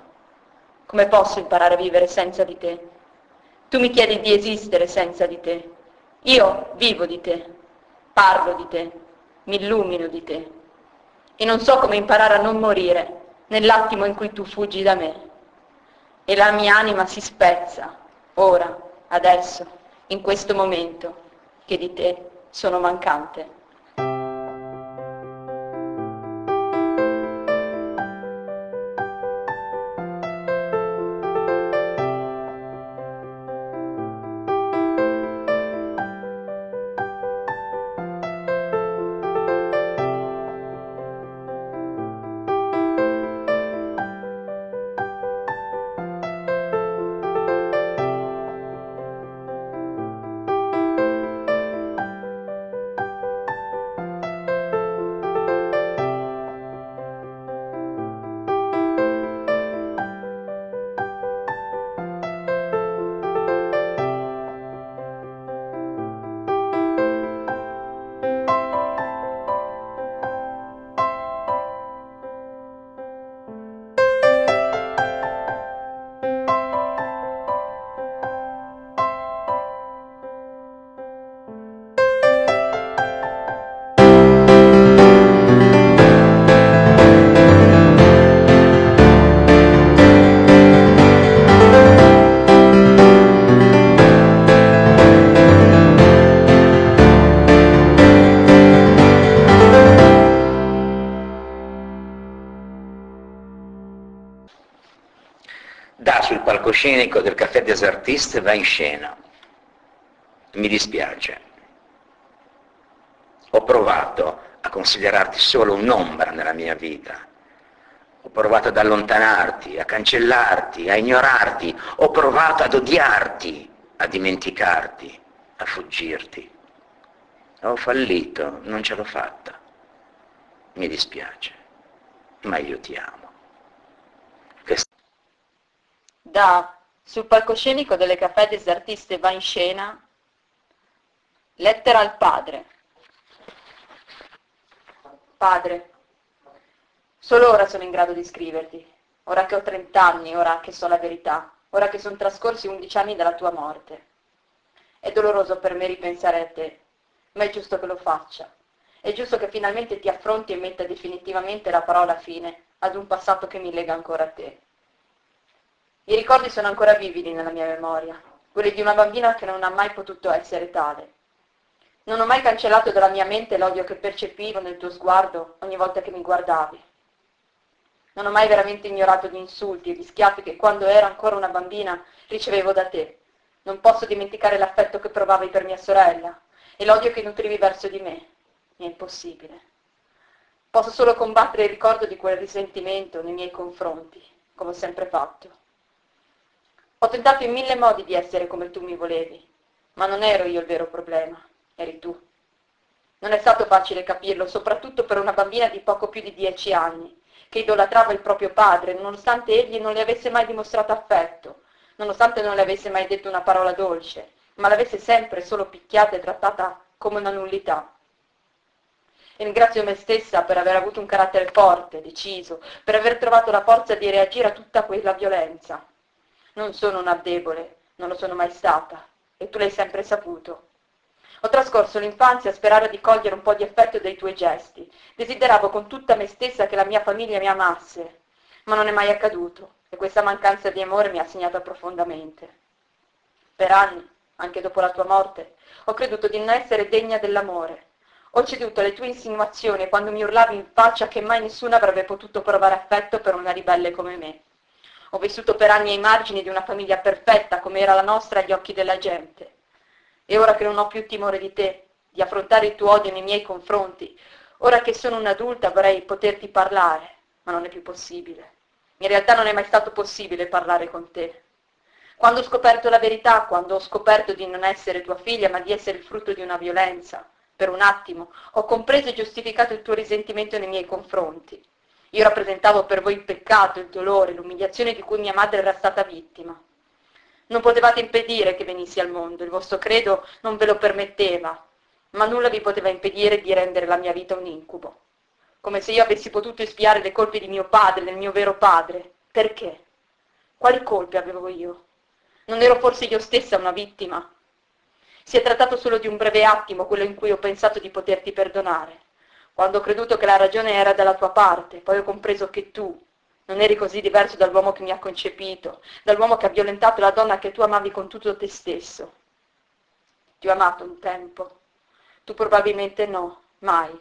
Come posso imparare a vivere senza di te? Tu mi chiedi di esistere senza di te. Io vivo di te, parlo di te, mi illumino di te. E non so come imparare a non morire nell'attimo in cui tu fuggi da me. E la mia anima si spezza, ora, adesso, in questo momento, che di te sono mancante. Palcoscenico del Caffè des Artistes va in scena. Mi dispiace. Ho provato a considerarti solo un'ombra nella mia vita. Ho provato ad allontanarti, a cancellarti, a ignorarti. Ho provato ad odiarti, a dimenticarti, a fuggirti. Ho fallito, non ce l'ho fatta. Mi dispiace, ma io ti amo da sul palcoscenico delle Caffè des Artistes va in scena Lettera al padre. Padre, solo ora sono in grado di scriverti, ora che ho 30 anni, ora che so la verità, ora che sono trascorsi 11 anni dalla tua morte. È doloroso per me ripensare a te, ma è giusto che lo faccia. È giusto che finalmente ti affronti e metta definitivamente la parola fine ad un passato che mi lega ancora a te. I ricordi sono ancora vividi nella mia memoria, quelli di una bambina che non ha mai potuto essere tale. Non ho mai cancellato dalla mia mente l'odio che percepivo nel tuo sguardo ogni volta che mi guardavi. Non ho mai veramente ignorato gli insulti e gli schiaffi che quando ero ancora una bambina ricevevo da te. Non posso dimenticare l'affetto che provavi per mia sorella e l'odio che nutrivi verso di me. È impossibile. Posso solo combattere il ricordo di quel risentimento nei miei confronti, come ho sempre fatto. Ho tentato in mille modi di essere come tu mi volevi, ma non ero io il vero problema, eri tu. Non è stato facile capirlo, soprattutto per una bambina di poco più di dieci anni, che idolatrava il proprio padre, nonostante egli non le avesse mai dimostrato affetto, nonostante non le avesse mai detto una parola dolce, ma l'avesse sempre solo picchiata e trattata come una nullità. E ringrazio me stessa per aver avuto un carattere forte, deciso, per aver trovato la forza di reagire a tutta quella violenza. Non sono una debole, non lo sono mai stata, e tu l'hai sempre saputo. Ho trascorso l'infanzia a sperare di cogliere un po' di affetto dai tuoi gesti. Desideravo con tutta me stessa che la mia famiglia mi amasse, ma non è mai accaduto e questa mancanza di amore mi ha segnata profondamente. Per anni, anche dopo la tua morte, ho creduto di non essere degna dell'amore. Ho ceduto alle tue insinuazioni quando mi urlavi in faccia che mai nessuno avrebbe potuto provare affetto per una ribelle come me. Ho vissuto per anni ai margini di una famiglia perfetta come era la nostra agli occhi della gente. E ora che non ho più timore di te, di affrontare il tuo odio nei miei confronti, ora che sono un'adulta vorrei poterti parlare, ma non è più possibile. In realtà non è mai stato possibile parlare con te. Quando ho scoperto la verità, quando ho scoperto di non essere tua figlia, ma di essere il frutto di una violenza, Per un attimo ho compreso e giustificato il tuo risentimento nei miei confronti. Io rappresentavo per voi il peccato, il dolore, l'umiliazione di cui mia madre era stata vittima. Non potevate impedire che venissi al mondo, il vostro credo non ve lo permetteva, ma nulla vi poteva impedire di rendere la mia vita un incubo. Come se io avessi potuto espiare le colpe di mio padre, del mio vero padre. Perché? Quali colpe avevo io? Non ero forse io stessa una vittima? Si è trattato solo di un breve attimo, quello in cui ho pensato di poterti perdonare quando ho creduto che la ragione era dalla tua parte, poi ho compreso che tu non eri così diverso dall'uomo che mi ha concepito, dall'uomo che ha violentato la donna che tu amavi con tutto te stesso. Ti ho amato un tempo, tu probabilmente no, mai.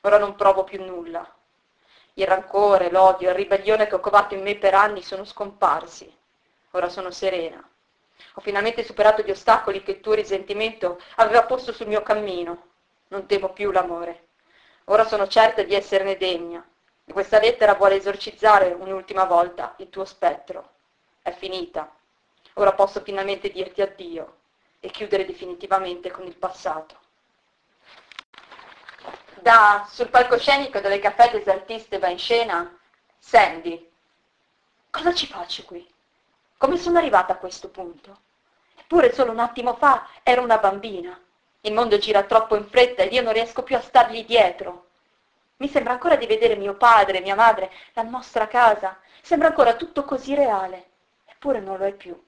Ora non provo più nulla. Il rancore, l'odio, la ribellione che ho covato in me per anni sono scomparsi. Ora sono serena. Ho finalmente superato gli ostacoli che il tuo risentimento aveva posto sul mio cammino. Non temo più l'amore. Ora sono certa di esserne degna e questa lettera vuole esorcizzare un'ultima volta il tuo spettro. È finita. Ora posso finalmente dirti addio e chiudere definitivamente con il passato. Da sul palcoscenico dove Caffè des Artistes va in scena, Sandy. Cosa ci faccio qui? Come sono arrivata a questo punto? Eppure solo un attimo fa ero una bambina. Il mondo gira troppo in fretta ed io non riesco più a stargli dietro. Mi sembra ancora di vedere mio padre, mia madre, la nostra casa. Sembra ancora tutto così reale. Eppure non lo è più.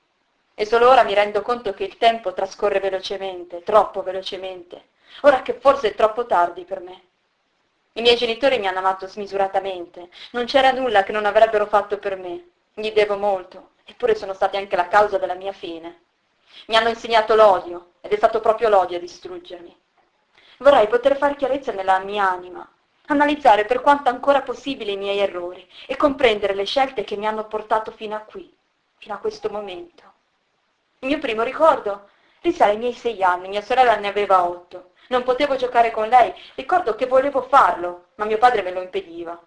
E solo ora mi rendo conto che il tempo trascorre velocemente, troppo velocemente. Ora che forse è troppo tardi per me. I miei genitori mi hanno amato smisuratamente. Non c'era nulla che non avrebbero fatto per me. Gli devo molto, eppure sono stati anche la causa della mia fine. Mi hanno insegnato l'odio ed è stato proprio l'odio a distruggermi. Vorrei poter fare chiarezza nella mia anima, analizzare per quanto ancora possibile i miei errori e comprendere le scelte che mi hanno portato fino a qui, fino a questo momento. Il mio primo ricordo risale ai miei sei anni, mia sorella ne aveva otto. Non potevo giocare con lei, ricordo che volevo farlo, ma mio padre me lo impediva.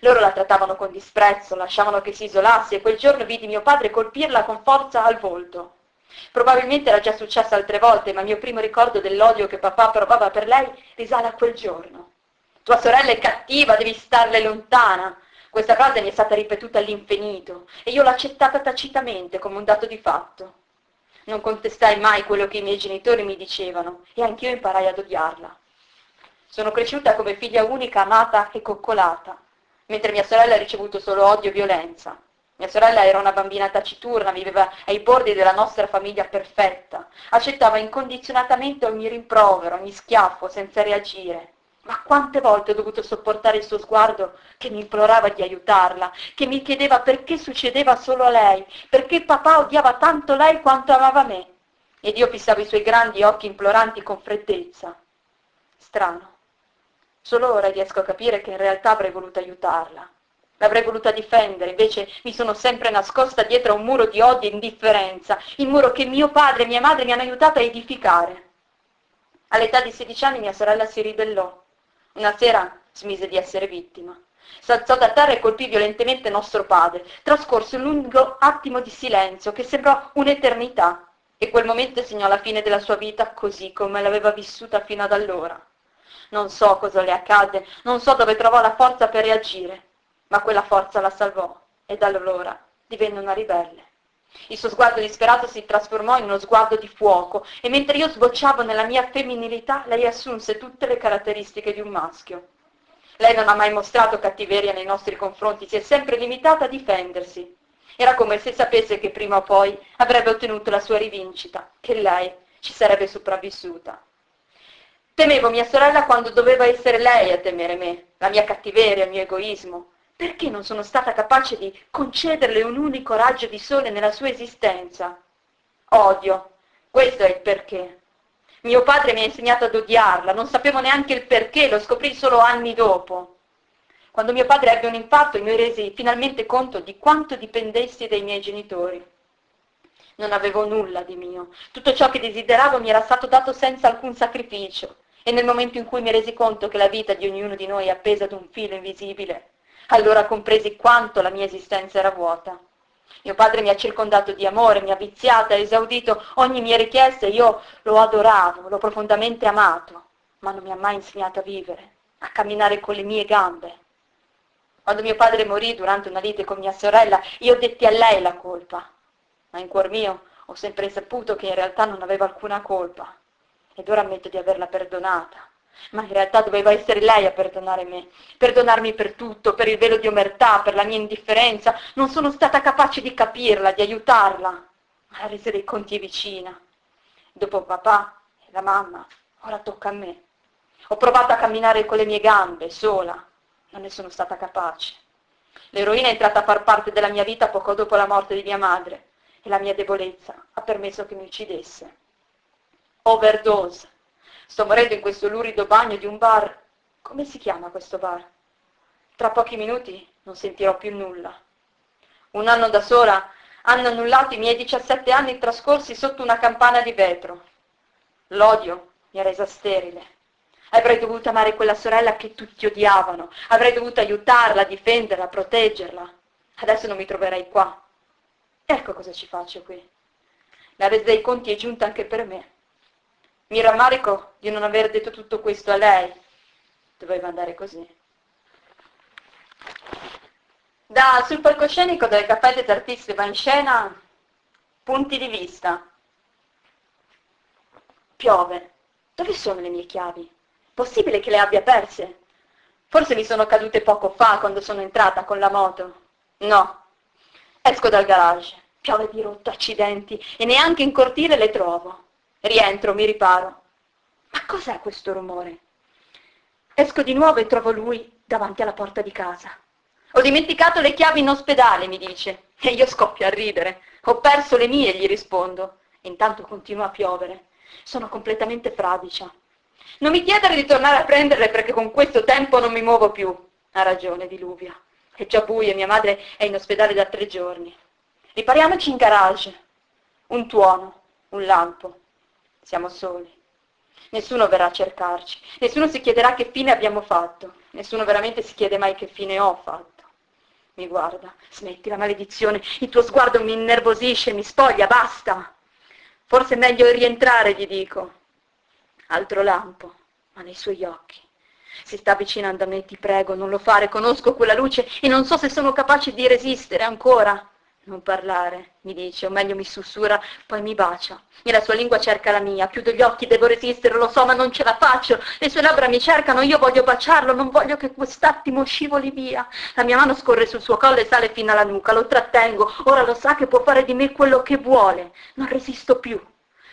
Loro la trattavano con disprezzo, lasciavano che si isolasse e quel giorno vidi mio padre colpirla con forza al volto. Probabilmente era già successo altre volte, ma il mio primo ricordo dell'odio che papà provava per lei risale a quel giorno. Tua sorella è cattiva, devi starle lontana. Questa frase mi è stata ripetuta all'infinito e io l'ho accettata tacitamente come un dato di fatto. Non contestai mai quello che i miei genitori mi dicevano e anch'io imparai ad odiarla. Sono cresciuta come figlia unica, amata e coccolata, mentre mia sorella ha ricevuto solo odio e violenza. Mia sorella era una bambina taciturna, viveva ai bordi della nostra famiglia perfetta, accettava incondizionatamente ogni rimprovero, ogni schiaffo, senza reagire. Ma quante volte ho dovuto sopportare il suo sguardo che mi implorava di aiutarla, che mi chiedeva perché succedeva solo a lei, perché papà odiava tanto lei quanto amava me. Ed io fissavo i suoi grandi occhi imploranti con freddezza. Strano. Solo ora riesco a capire che in realtà avrei voluto aiutarla L'avrei voluta difendere, invece mi sono sempre nascosta dietro a un muro di odio e indifferenza, il muro che mio padre e mia madre mi hanno aiutato a edificare. All'età di 16 anni mia sorella si ribellò. Una sera smise di essere vittima. S'alzò da terra e colpì violentemente nostro padre. Trascorse un lungo attimo di silenzio che sembrò un'eternità e quel momento segnò la fine della sua vita così come l'aveva vissuta fino ad allora. Non so cosa le accadde, non so dove trovò la forza per reagire, ma quella forza la salvò e da allora divenne una ribelle. Il suo sguardo disperato si trasformò in uno sguardo di fuoco e mentre io sbocciavo nella mia femminilità, lei assunse tutte le caratteristiche di un maschio. Lei non ha mai mostrato cattiveria nei nostri confronti, si è sempre limitata a difendersi. Era come se sapesse che prima o poi avrebbe ottenuto la sua rivincita, che lei ci sarebbe sopravvissuta. Temevo mia sorella quando doveva essere lei a temere me, la mia cattiveria, il mio egoismo, perché non sono stata capace di concederle un unico raggio di sole nella sua esistenza? Odio, questo è il perché. Mio padre mi ha insegnato ad odiarla, non sapevo neanche il perché, lo scoprì solo anni dopo. Quando mio padre ebbe un infarto mi resi finalmente conto di quanto dipendessi dai miei genitori. Non avevo nulla di mio, tutto ciò che desideravo mi era stato dato senza alcun sacrificio e nel momento in cui mi resi conto che la vita di ognuno di noi è appesa ad un filo invisibile, allora compresi quanto la mia esistenza era vuota. Mio padre mi ha circondato di amore, mi ha viziata, ha esaudito ogni mia richiesta e io lo adoravo, l'ho profondamente amato, ma non mi ha mai insegnato a vivere, a camminare con le mie gambe. Quando mio padre morì durante una lite con mia sorella, io detti a lei la colpa, ma in cuor mio ho sempre saputo che in realtà non aveva alcuna colpa ed ora ammetto di averla perdonata. Ma in realtà doveva essere lei a perdonare me, perdonarmi per tutto, per il velo di omertà, per la mia indifferenza. Non sono stata capace di capirla, di aiutarla, ma la resa dei conti è vicina. Dopo papà e la mamma, ora tocca a me. Ho provato a camminare con le mie gambe, sola, non ne sono stata capace. L'eroina è entrata a far parte della mia vita poco dopo la morte di mia madre e la mia debolezza ha permesso che mi uccidesse. Overdose. Sto morendo in questo lurido bagno di un bar. Come si chiama questo bar? Tra pochi minuti non sentirò più nulla. Un anno da sola hanno annullato i miei 17 anni trascorsi sotto una campana di vetro. L'odio mi ha resa sterile. Avrei dovuto amare quella sorella che tutti odiavano, avrei dovuto aiutarla, difenderla, proteggerla. Adesso non mi troverei qua. Ecco cosa ci faccio qui. La resa dei conti è giunta anche per me. Mi rammarico di non aver detto tutto questo a lei. Doveva andare così. Da sul palcoscenico del caffè des artistes va in scena punti di vista. Piove. Dove sono le mie chiavi? Possibile che le abbia perse? Forse mi sono cadute poco fa quando sono entrata con la moto. No. Esco dal garage. Piove di rotto, accidenti, e neanche in cortile le trovo. Rientro, mi riparo. Ma cos'è questo rumore? Esco di nuovo e trovo lui davanti alla porta di casa. Ho dimenticato le chiavi in ospedale, mi dice. E io scoppio a ridere. Ho perso le mie, gli rispondo. Intanto continua a piovere. Sono completamente fradicia. Non mi chiedere di tornare a prenderle perché con questo tempo non mi muovo più. Ha ragione, diluvia. È già buio e mia madre è in ospedale da tre giorni. Ripariamoci in garage. Un tuono, un lampo. Siamo soli. Nessuno verrà a cercarci. Nessuno si chiederà che fine abbiamo fatto. Nessuno veramente si chiede mai che fine ho fatto. Mi guarda, smetti la maledizione. Il tuo sguardo mi innervosisce, mi spoglia, basta. Forse è meglio rientrare, gli dico altro lampo, ma nei suoi occhi. Si sta avvicinando a me, ti prego, non lo fare, conosco quella luce e non so se sono capace di resistere ancora. Non parlare, mi dice, o meglio mi sussurra, poi mi bacia. E la sua lingua cerca la mia, chiudo gli occhi, devo resistere, lo so, ma non ce la faccio. Le sue labbra mi cercano, io voglio baciarlo, non voglio che quest'attimo scivoli via. La mia mano scorre sul suo collo e sale fino alla nuca, lo trattengo, ora lo sa che può fare di me quello che vuole. Non resisto più,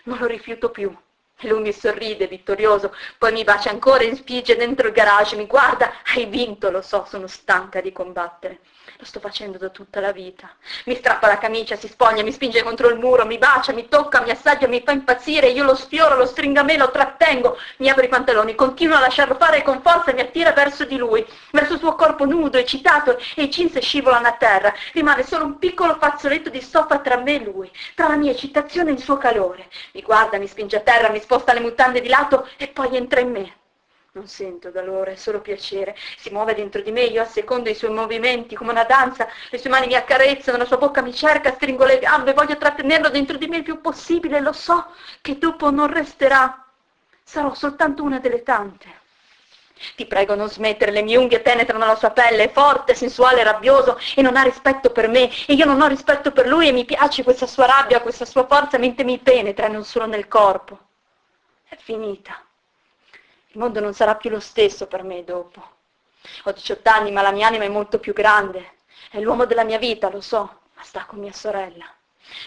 non lo rifiuto più. E lui mi sorride vittorioso, poi mi bacia ancora e spinge dentro il garage, mi guarda, hai vinto, lo so, sono stanca di combattere. Lo sto facendo da tutta la vita. Mi strappa la camicia, si spoglia, mi spinge contro il muro, mi bacia, mi tocca, mi assaggia, mi fa impazzire, io lo sfioro, lo stringo a me, lo trattengo, mi apro i pantaloni, continuo a lasciarlo fare con forza e mi attira verso di lui, verso il suo corpo nudo, eccitato, e i jeans scivolano a terra. Rimane solo un piccolo fazzoletto di stoffa tra me e lui, tra la mia eccitazione e il suo calore. Mi guarda, mi spinge a terra, mi sposta le mutande di lato e poi entra in me. Non sento dolore, solo piacere. Si muove dentro di me, io assecondo i suoi movimenti come una danza. Le sue mani mi accarezzano, la sua bocca mi cerca, stringo le gambe, voglio trattenerlo dentro di me il più possibile. Lo so che dopo non resterà. Sarò soltanto una delle tante. Ti prego non smettere, le mie unghie penetrano la sua pelle, è forte, sensuale, rabbioso e non ha rispetto per me e io non ho rispetto per lui e mi piace questa sua rabbia, questa sua forza mentre mi penetra e non solo nel corpo. È finita. Il mondo non sarà più lo stesso per me dopo. Ho 18 anni, ma la mia anima è molto più grande. È l'uomo della mia vita, lo so, ma sta con mia sorella.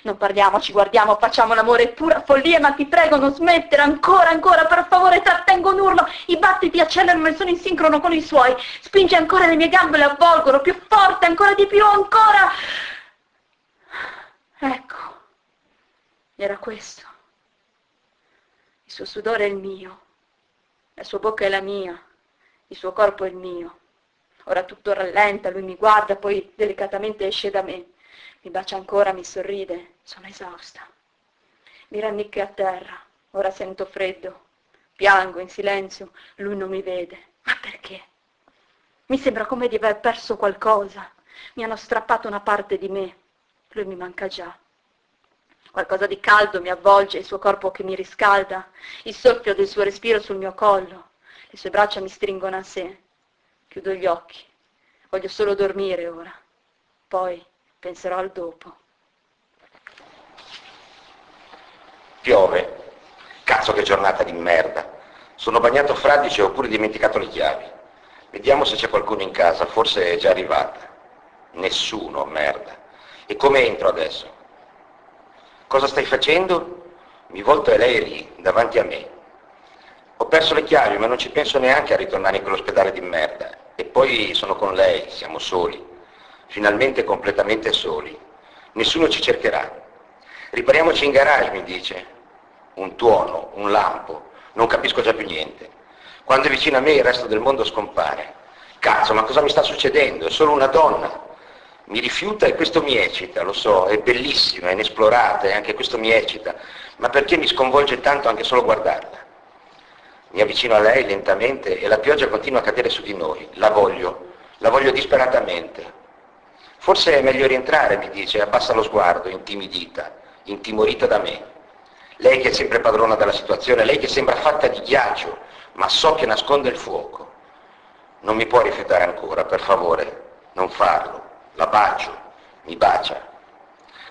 Non parliamo, ci guardiamo, facciamo l'amore, è pura follia, ma ti prego non smettere, ancora, ancora, per favore, trattengo un urlo, i battiti accelerano e sono in sincrono con i suoi, spinge ancora le mie gambe, le avvolgono, più forte, ancora di più, ancora. Ecco, era questo. Il suo sudore è il mio, la sua bocca è la mia, il suo corpo è il mio. Ora tutto rallenta, lui mi guarda, poi delicatamente esce da me. Mi bacia ancora, mi sorride. Sono esausta. Mi rannicchio a terra. Ora sento freddo. Piango in silenzio. Lui non mi vede. Ma perché? Mi sembra come di aver perso qualcosa. Mi hanno strappato una parte di me. Lui mi manca già. Qualcosa di caldo mi avvolge, il suo corpo che mi riscalda, il soffio del suo respiro sul mio collo, le sue braccia mi stringono a sé. Chiudo gli occhi. Voglio solo dormire ora. Poi penserò al dopo. Piove. Cazzo che giornata di merda. Sono bagnato fradice e ho pure dimenticato le chiavi. Vediamo se c'è qualcuno in casa, forse è già arrivata. Nessuno, merda. E come entro adesso? Cosa stai facendo? Mi volto e lei è lì, davanti a me. Ho perso le chiavi, ma non ci penso neanche a ritornare in quell'ospedale di merda. E poi sono con lei, siamo soli. Finalmente completamente soli. Nessuno ci cercherà. Ripariamoci in garage, mi dice. Un tuono, un lampo. Non capisco già più niente. Quando è vicino a me il resto del mondo scompare. Cazzo, ma cosa mi sta succedendo? È solo una donna. Mi rifiuta e questo mi eccita, lo so, è bellissima, è inesplorata e anche questo mi eccita. Ma perché mi sconvolge tanto anche solo guardarla? Mi avvicino a lei lentamente e la pioggia continua a cadere su di noi. La voglio, la voglio disperatamente. Forse è meglio rientrare, mi dice, abbassa lo sguardo, intimidita, intimorita da me. Lei che è sempre padrona della situazione, lei che sembra fatta di ghiaccio, ma so che nasconde il fuoco. Non mi può rifiutare ancora, per favore, non farlo. La bacio, mi bacia.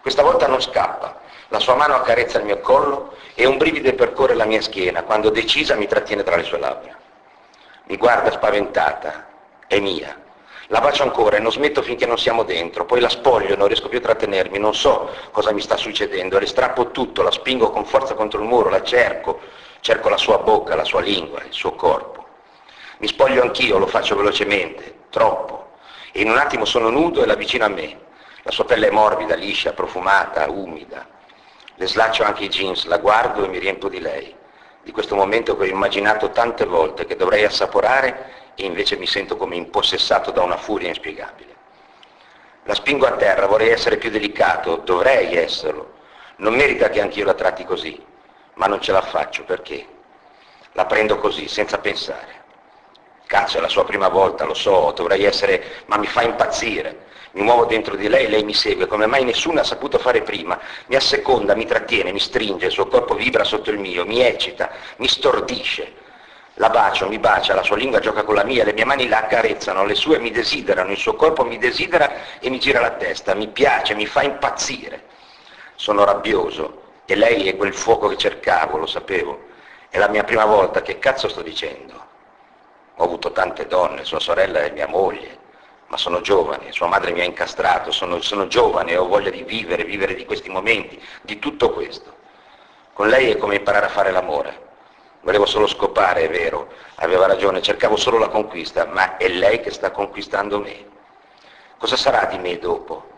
Questa volta non scappa, la sua mano accarezza il mio collo e un brivido percorre la mia schiena quando decisa mi trattiene tra le sue labbra. Mi guarda spaventata, è mia. La bacio ancora e non smetto finché non siamo dentro, poi la spoglio non riesco più a trattenermi, non so cosa mi sta succedendo, le strappo tutto, la spingo con forza contro il muro, la cerco, cerco la sua bocca, la sua lingua, il suo corpo. Mi spoglio anch'io, lo faccio velocemente, troppo, e in un attimo sono nudo e la vicino a me. La sua pelle è morbida, liscia, profumata, umida. Le slaccio anche i jeans, la guardo e mi riempio di lei, di questo momento che ho immaginato tante volte, che dovrei assaporare e invece mi sento come impossessato da una furia inspiegabile. La spingo a terra, vorrei essere più delicato, dovrei esserlo. Non merita che anch'io la tratti così, ma non ce la faccio perché la prendo così, senza pensare. Cazzo, è la sua prima volta, lo so, dovrei essere, ma mi fa impazzire. Mi muovo dentro di lei, lei mi segue, come mai nessuno ha saputo fare prima. Mi asseconda, mi trattiene, mi stringe, il suo corpo vibra sotto il mio, mi eccita, mi stordisce. La bacio, mi bacia, la sua lingua gioca con la mia, le mie mani la accarezzano, le sue mi desiderano, il suo corpo mi desidera e mi gira la testa, mi piace, mi fa impazzire. Sono rabbioso e lei è quel fuoco che cercavo, lo sapevo. È la mia prima volta, che cazzo sto dicendo? Ho avuto tante donne, sua sorella è mia moglie, ma sono giovane, sua madre mi ha incastrato, sono, sono giovane ho voglia di vivere, vivere di questi momenti, di tutto questo. Con lei è come imparare a fare l'amore. Volevo solo scopare, è vero, aveva ragione, cercavo solo la conquista, ma è lei che sta conquistando me. Cosa sarà di me dopo?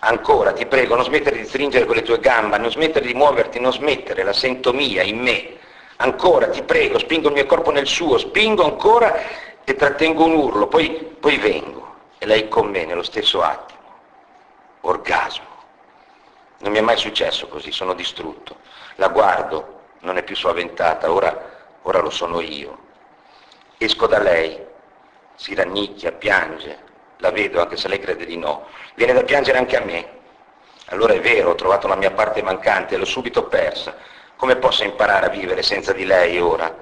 Ancora, ti prego, non smettere di stringere con le tue gambe, non smettere di muoverti, non smettere, la sento mia, in me. Ancora, ti prego, spingo il mio corpo nel suo, spingo ancora e trattengo un urlo, poi, poi vengo. E lei con me nello stesso attimo. Orgasmo. Non mi è mai successo così, sono distrutto. La guardo, non è più suaventata, ora, ora lo sono io. Esco da lei, si rannicchia, piange, la vedo anche se lei crede di no, viene da piangere anche a me. Allora è vero, ho trovato la mia parte mancante, l'ho subito persa. Come posso imparare a vivere senza di lei ora?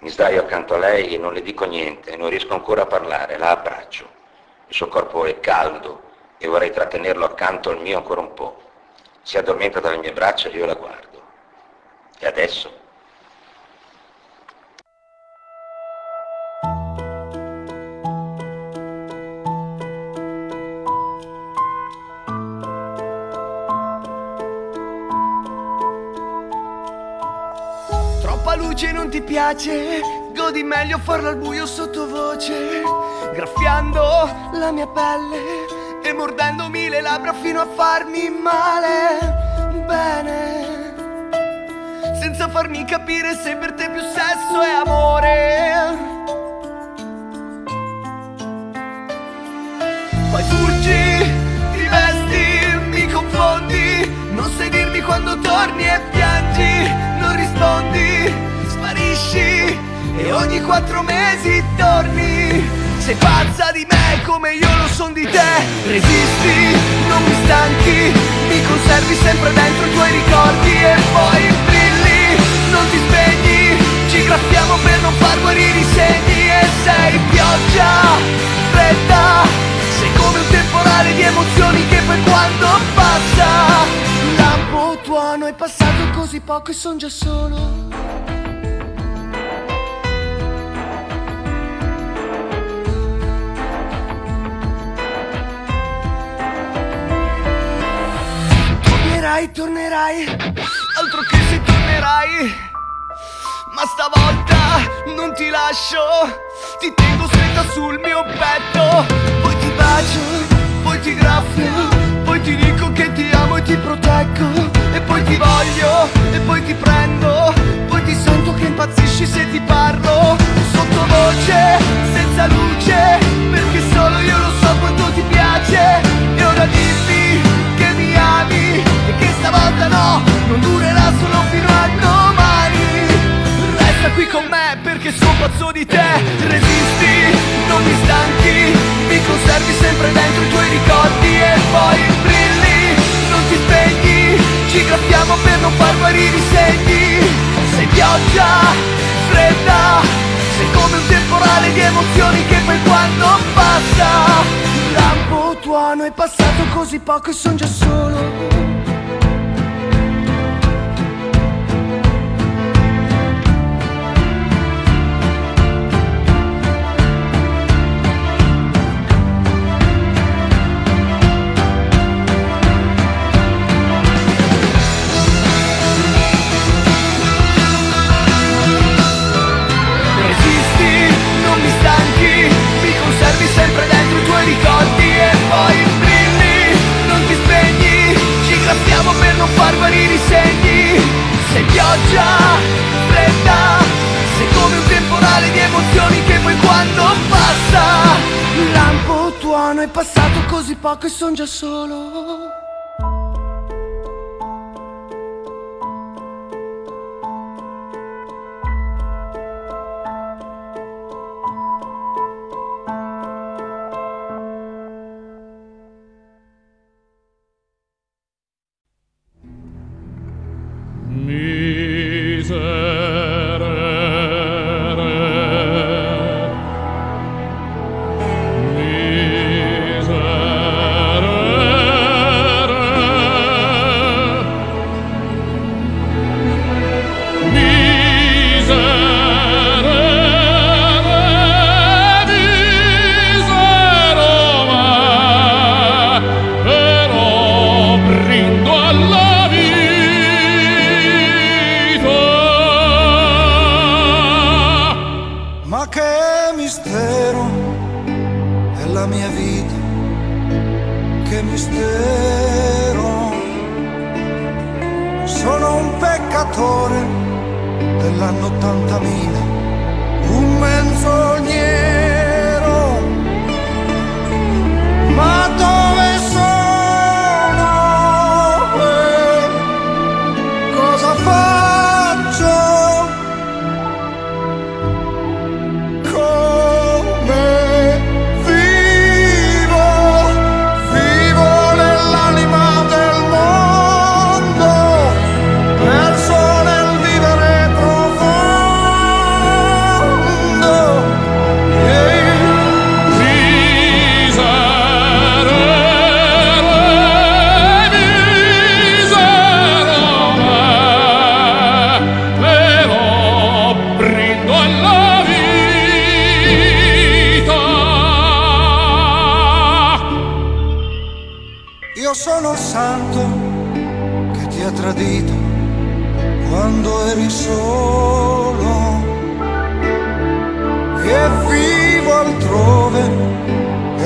Mi sdraio accanto a lei e non le dico niente, non riesco ancora a parlare, la abbraccio. Il suo corpo è caldo e vorrei trattenerlo accanto al mio ancora un po'. Si addormenta dalle mie braccia e io la guardo. E adesso? Ti piace, godi meglio farlo al buio sottovoce, graffiando la mia pelle e mordendomi le labbra fino a farmi male. Bene senza farmi capire se per te più sesso è amore. Poi fuggi, ti vesti, mi confondi, non sai dirmi quando torni e ogni quattro mesi torni. Sei pazza di me come io lo son di te. Resisti, non mi stanchi. Mi conservi sempre dentro i tuoi ricordi E poi brilli, non ti spegni Ci graffiamo per non far guarire i segni. E sei pioggia, fredda. Sei come un temporale di emozioni che poi quando passa Lampo tuono è passato così poco e son già solo Tornerai, tornerai, altro che se tornerai. Ma stavolta non ti lascio, ti tengo stretta sul mio petto. Poi ti bacio, poi ti graffio, poi ti dico che ti amo e ti proteggo. E poi ti voglio, e poi ti prendo, poi ti sento che impazzisci se ti parlo. Sottovoce, senza luce, perché solo io lo so quanto ti piace. E ora dimmi che mi ami che stavolta no, non durerà solo fino a domani. Resta qui con me perché sono pazzo di te, resisti, non mi stanchi, mi conservi sempre dentro i tuoi ricordi e poi brilli, non ti spegni, ci graffiamo per non far guarire i segni. Sei pioggia, fredda, sei come un temporale di emozioni che poi quando passa Lampo tuono è passato così poco e son già solo non far guarire i segni. Sei pioggia, fredda, sei come un temporale di emozioni che poi quando passa, lampo tuono è passato così poco e son già solo.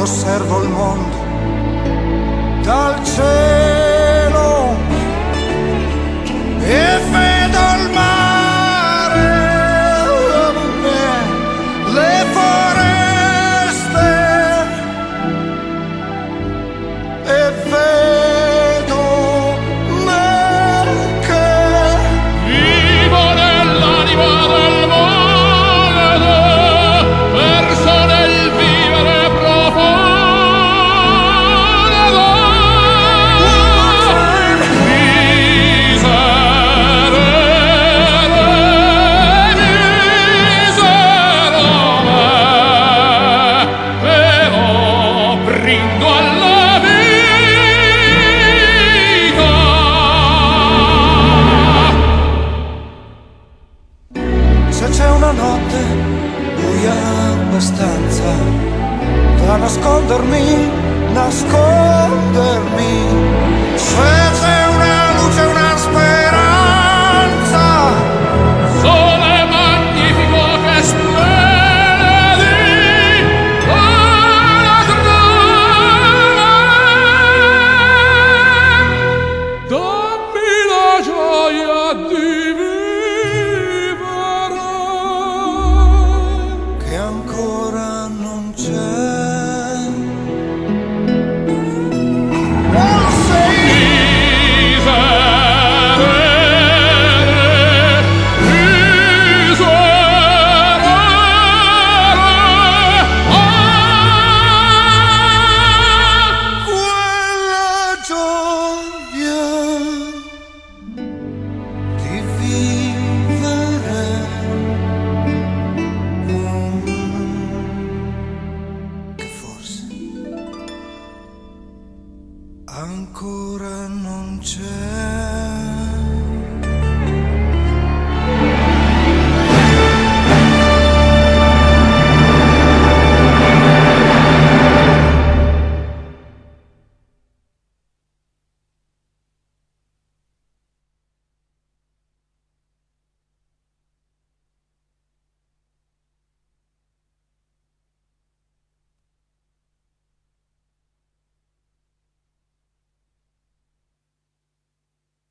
Osservo il mondo dal cielo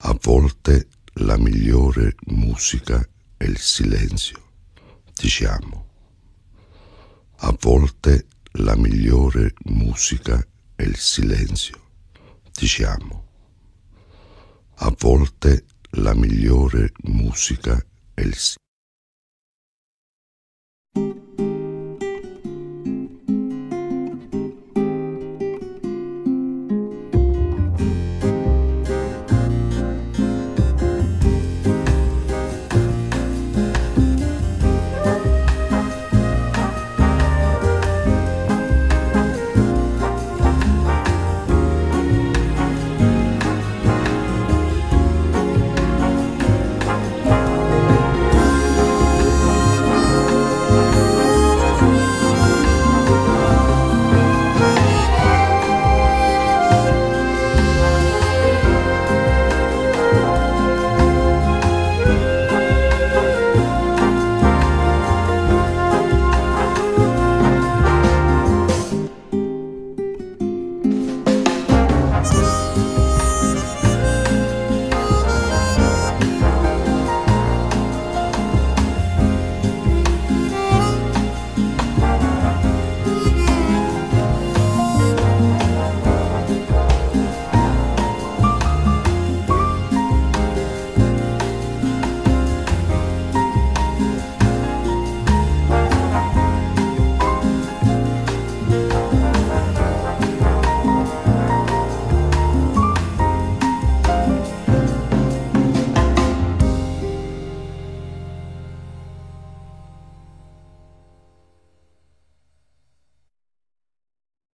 A volte la migliore musica è il silenzio, diciamo. A volte la migliore musica è il silenzio, diciamo. A volte la migliore musica è il silenzio.